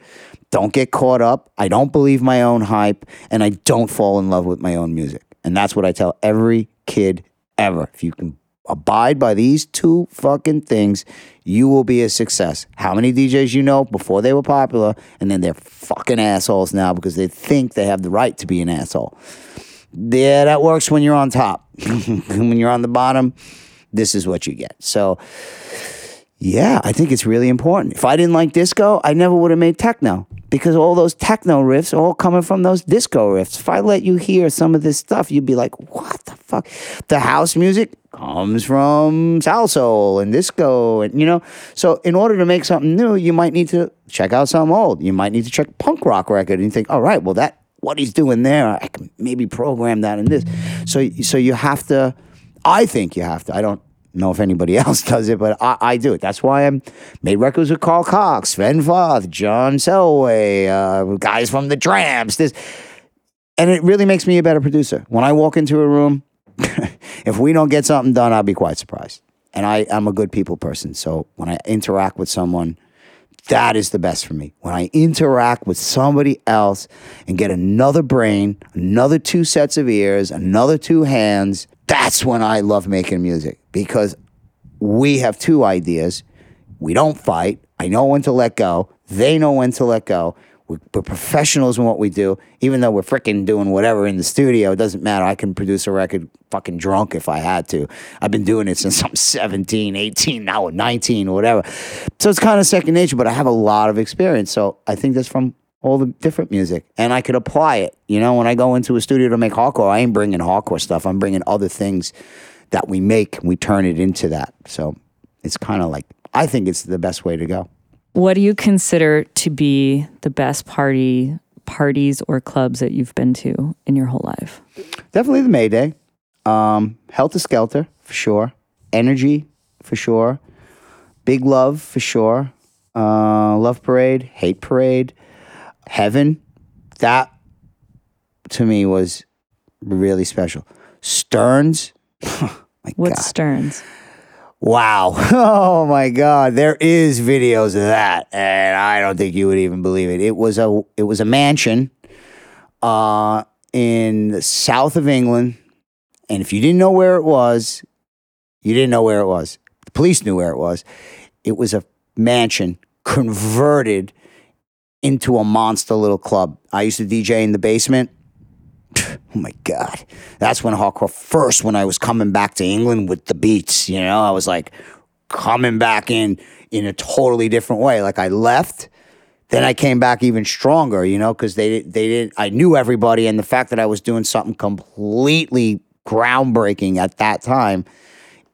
don't get caught up. I don't believe my own hype, and I don't fall in love with my own music. And that's what I tell every kid ever. If you can abide by these two fucking things, you will be a success. How many DJs you know before they were popular, and then they're fucking assholes now because they think they have the right to be an asshole. Yeah, that works when you're on top. when you're on the bottom, this is what you get. So, yeah, I think it's really important. If I didn't like disco, I never would have made techno because all those techno riffs are all coming from those disco riffs. If I let you hear some of this stuff, you'd be like, what the fuck? The house music comes from salsoul and disco and you know. So in order to make something new, you might need to check out some old. You might need to check punk rock record and you think, all right, well that what he's doing there, I can maybe program that in this. So so you have to I think you have to. I don't know if anybody else does it, but I, I do it. That's why I'm made records with Carl Cox, Sven Väth, John Selway, uh, guys from the Trammps. This, and it really makes me a better producer. When I walk into a room, if we don't get something done, I'll be quite surprised. And I, I'm a good people person, so when I interact with someone, that is the best for me. When I interact with somebody else and get another brain, another two sets of ears, another two hands, that's when I love making music because we have two ideas. We don't fight. I know when to let go. They know when to let go. We're, professionals in what we do. Even though we're freaking doing whatever in the studio, it doesn't matter. I can produce a record fucking drunk if I had to. I've been doing it since I'm 17, 18, now 19, or whatever. So it's kind of second nature, but I have a lot of experience. So I think that's from all the different music and I could apply it. You know, when I go into a studio to make hardcore, I ain't bringing hardcore stuff. I'm bringing other things that we make and we turn it into that. So it's kind of like, I think it's the best way to go. What do you consider to be the best party parties or clubs that you've been to in your whole life? Definitely the Mayday. Um, Helter Skelter, for sure. Energy, for sure. Big Love, for sure. Uh, Love Parade, Hate Parade. Heaven, that to me was really special. Sterns, oh my What's God. Sterns? Wow. Oh my God. There is videos of that. And I don't think you would even believe it. It was a it was a mansion uh in the south of England. And if you didn't know where it was, you didn't know where it was. The police knew where it was. It was a mansion converted into a monster little club. I used to DJ in the basement. Oh my God. That's when hardcore first, when I was coming back to England with the beats, you know, I was like coming back in in a totally different way. Like I left, then I came back even stronger, you know, because they they didn't. I knew everybody, and the fact that I was doing something completely groundbreaking at that time,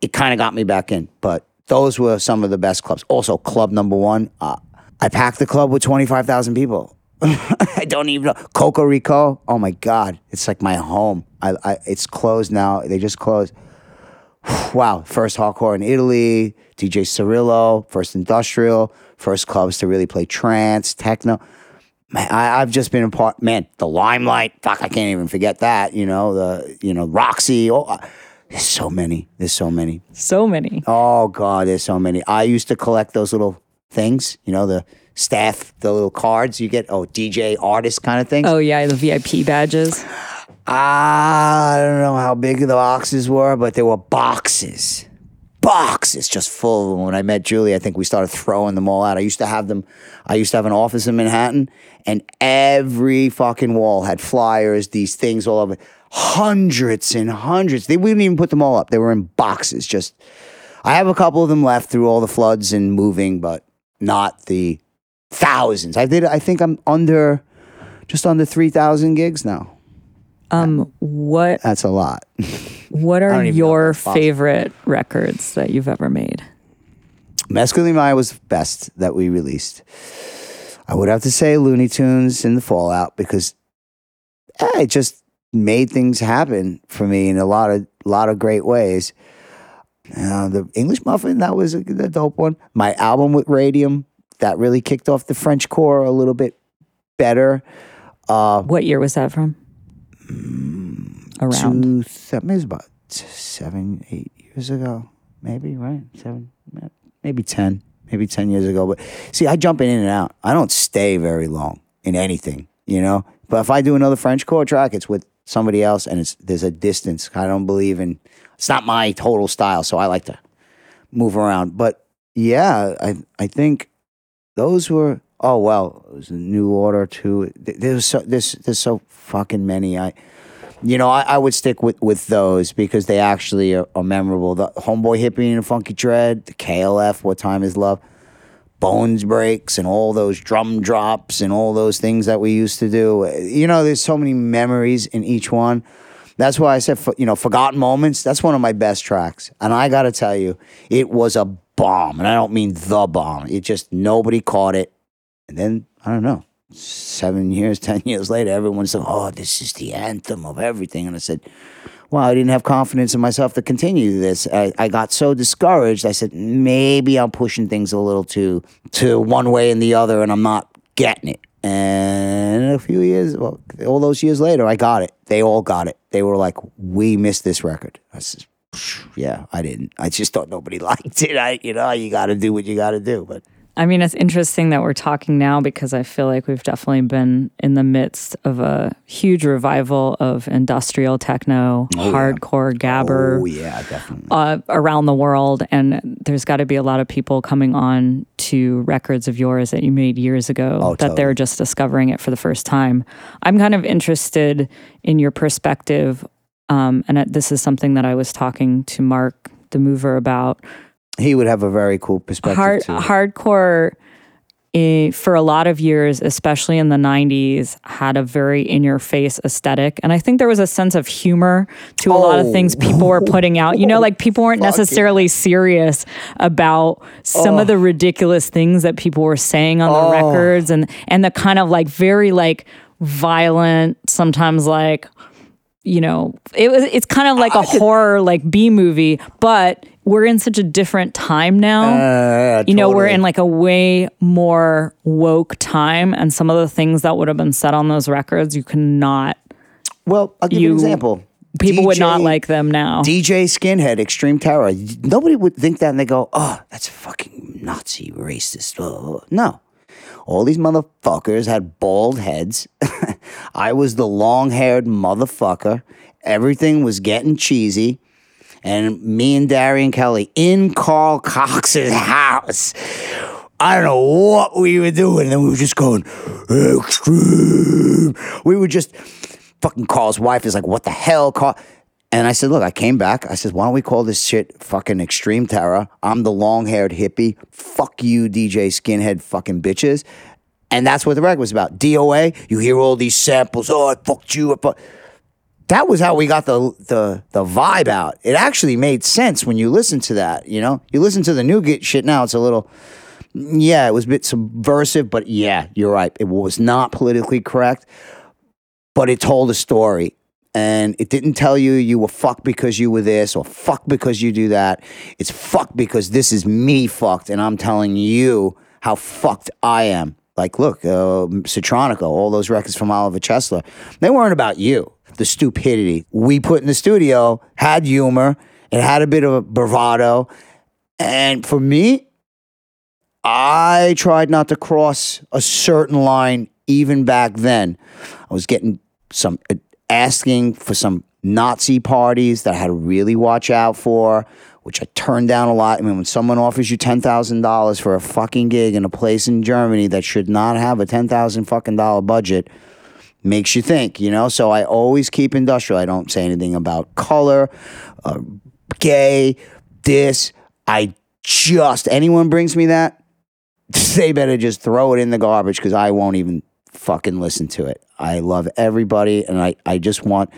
it kind of got me back in. But those were some of the best clubs. Also, club number one, uh, I packed the club with 25,000 people. I don't even know. Cocoricò. Oh my God. It's like my home. I, I, it's closed now. They just closed. Wow. First hardcore in Italy, DJ Cirillo, first industrial, first clubs to really play trance, techno. Man, I, I've just been a part, man, the limelight. Fuck, I can't even forget that. You know, the, you know, Roxy. Oh, uh, There's so many. There's so many. So many. Oh God, there's so many. I used to collect those little things. You know the staff, the little cards you get. Oh, DJ artist kind of things. Oh yeah, the VIP badges. Ah, I don't know how big the boxes were, but they were boxes. Boxes just full of them. When I met Julie, I think we started throwing them all out. I used to have them, I used to have an office in Manhattan, and every fucking wall had flyers, these things all over. Hundreds and hundreds. They wouldn't even put them all up. They were in boxes. Just, I have a couple of them left through all the floods and moving, but not the thousands. I did, I think I'm under, just under 3,000 gigs now. Um, what That's a lot. what are don't even know your if that's possible. favorite records that you've ever made? Mescaline Maya was the best that we released. I would have to say Looney Tunes and the Fallout because eh, it just made things happen for me in a lot of lot of great ways. Uh, the English Muffin that was a, a dope one. My album with Radium that really kicked off the French core a little bit better. Uh, What year was that from? Around. two, that was about seven, eight years ago, maybe right? Seven, maybe ten, maybe ten years ago. But see, I jump in and out. I don't stay very long in anything, you know. But if I do another French core track, it's with somebody else, and it's there's a distance. I don't believe in. It's not my total style, so I like to move around. But yeah, I I think those were. Oh well, it was a new order too. There's so there's there's so fucking many. I you know, I, I would stick with, with those because they actually are, are memorable. The Homeboy Hippie and Funki Dredd, the KLF, What Time Is Love, Bones Breaks, and all those drum drops and all those things that we used to do. You know, there's so many memories in each one. That's why I said, for- you know, Forgotten Moments, that's one of my best tracks. And I got to tell you, it was a bomb. And I don't mean the bomb. It just, nobody caught it. And then, I don't know, seven years, ten years later, everyone said, "Oh, this is the anthem of everything," and I said, "Well, I didn't have confidence in myself to continue this. I, I got so discouraged. I said maybe I'm pushing things a little too to one way and the other, and I'm not getting it." And a few years, well, all those years later, I got it. They all got it. They were like, "We missed this record." I said, "Yeah, I didn't. I just thought nobody liked it. I, you know, you got to do what you got to do." But I mean, it's interesting that we're talking now because I feel like we've definitely been in the midst of a huge revival of industrial techno, hardcore gabber oh yeah, definitely. uh, around the world. And there's got to be a lot of people coming on to records of yours that you made years ago Oh, that they're just discovering it for the first time. I'm kind of interested in your perspective. Um, and this is something that I was talking to Marc, the mover, about. He would have a very cool perspective Hard, too. hardcore eh, for a lot of years, especially in the 90s, had a very in your face aesthetic. And I think there was a sense of humor to a lot of Oh. things people were putting out. You know, like people weren't necessarily serious about some of the ridiculous things that people were saying on the records and and the kind of like very like violent, sometimes like you know, it was it's kind of like a horror like B movie, but we're in such a different time now Uh, you know, we're in like a way more woke time, and some of the things that would have been said on those records, you cannot. Well, I'll give you, you- an example. People would not like them now. DJ Skinhead, Extreme Terror. Nobody would think that and they go, oh, that's fucking Nazi racist. No. All these motherfuckers had bald heads. I was the long haired motherfucker. Everything was getting cheesy. And me and Darian Kelly in Carl Cox's house. I don't know what we were doing. And we were just going, extreme. We were just, fucking Carl's wife is like, what the hell, Carl? And I said, look, I came back. I said, why don't we call this shit fucking extreme terror? I'm the long haired hippie. Fuck you, DJ skinhead fucking bitches. And that's what the record was about. DOA, you hear all these samples. Oh, I fucked you. I fuck-" That was how we got the, the the vibe out. It actually made sense when you listen to that. You know, you listen to the new shit now. It's a little, yeah, it was a bit subversive, but yeah, you're right. It was not politically correct but it told a story. And it didn't tell you you were fucked because you were this or fucked because you do that. It's fucked because this is me fucked, and I'm telling you how fucked I am. Like, look, uh, Citronica, all those records from Oliver Chesler, they weren't about you. the stupidity we put in the studio had humor, it had a bit of bravado. And for me, I tried not to cross a certain line even back then. I was getting some uh, asking for some Nazi parties that I had to really watch out for, which I turned down a lot. I mean, when someone offers you ten thousand dollars for a fucking gig in a place in Germany that should not have a ten thousand fucking dollar budget, makes you think, you know. So I always keep industrial. I don't say anything about color, uh, gay, this. I just anyone brings me that, they better just throw it in the garbage because I won't even fucking listen to it. I love everybody, and I I just want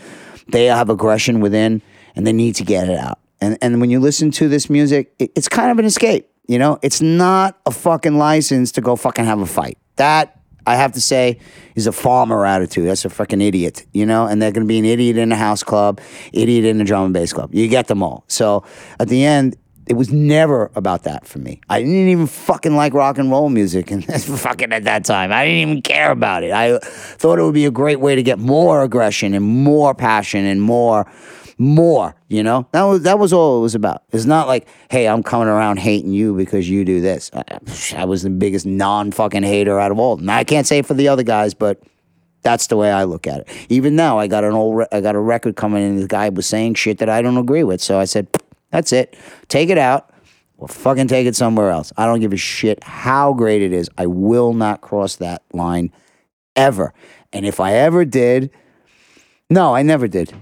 they have aggression within, and they need to get it out. And and when you listen to this music, it, it's kind of an escape. You know, it's not a fucking license to go fucking have a fight. That I have to say is a farmer attitude. That's a fucking idiot, you know? And they're to be an idiot in a house club, idiot in a drum and bass club. You get them all. So at the end, it was never about that for me. I didn't even fucking like rock and roll music and fucking at that time. I didn't even care about it. I thought it would be a great way to get more aggression and more passion and more more, you know? That was that was all it was about. It's not like, hey, I'm coming around hating you because you do this. I, I was the biggest non-fucking hater out of all. And I can't say for the other guys, but that's the way I look at it. Even now, I got an old, re- I got a record coming in. The guy was saying shit that I don't agree with, so I said, that's it. Take it out or fucking take it somewhere else. I don't give a shit how great it is. I will not cross that line ever. And if I ever did, no, I never did.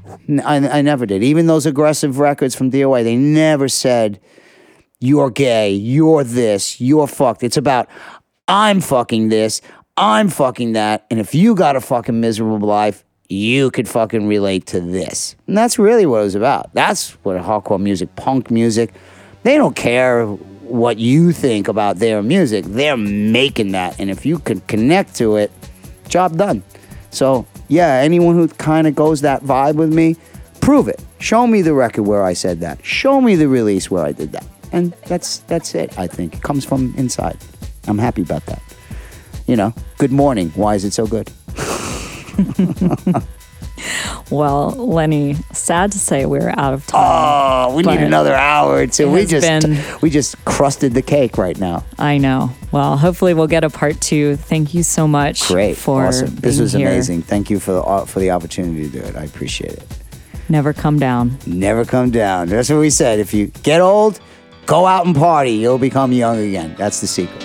I, I never did. Even those aggressive records from DOA, they never said, you're gay, you're this, you're fucked. It's about, I'm fucking this, I'm fucking that. And if you got a fucking miserable life, you could fucking relate to this. And that's really what it was about. That's what hardcore music, punk music, they don't care what you think about their music. They're making that. And if you can connect to it, job done. So, yeah, anyone who kind of goes that vibe with me, prove it. Show me the record where I said that. Show me the release where I did that. And that's that's it, I think. It comes from inside. I'm happy about that. You know, good morning. Why is it so good? Well, Lenny, sad to say we're out of time. Oh, we need another hour or two. We just been- we just crusted the cake right now. I know. Well, hopefully we'll get a part two. Thank you so much Great, for awesome. This was here. amazing. Thank you for the uh, for the opportunity to do it. I appreciate it. Never come down. Never come down. That's what we said. If you get old, go out and party. You'll become young again. That's the secret.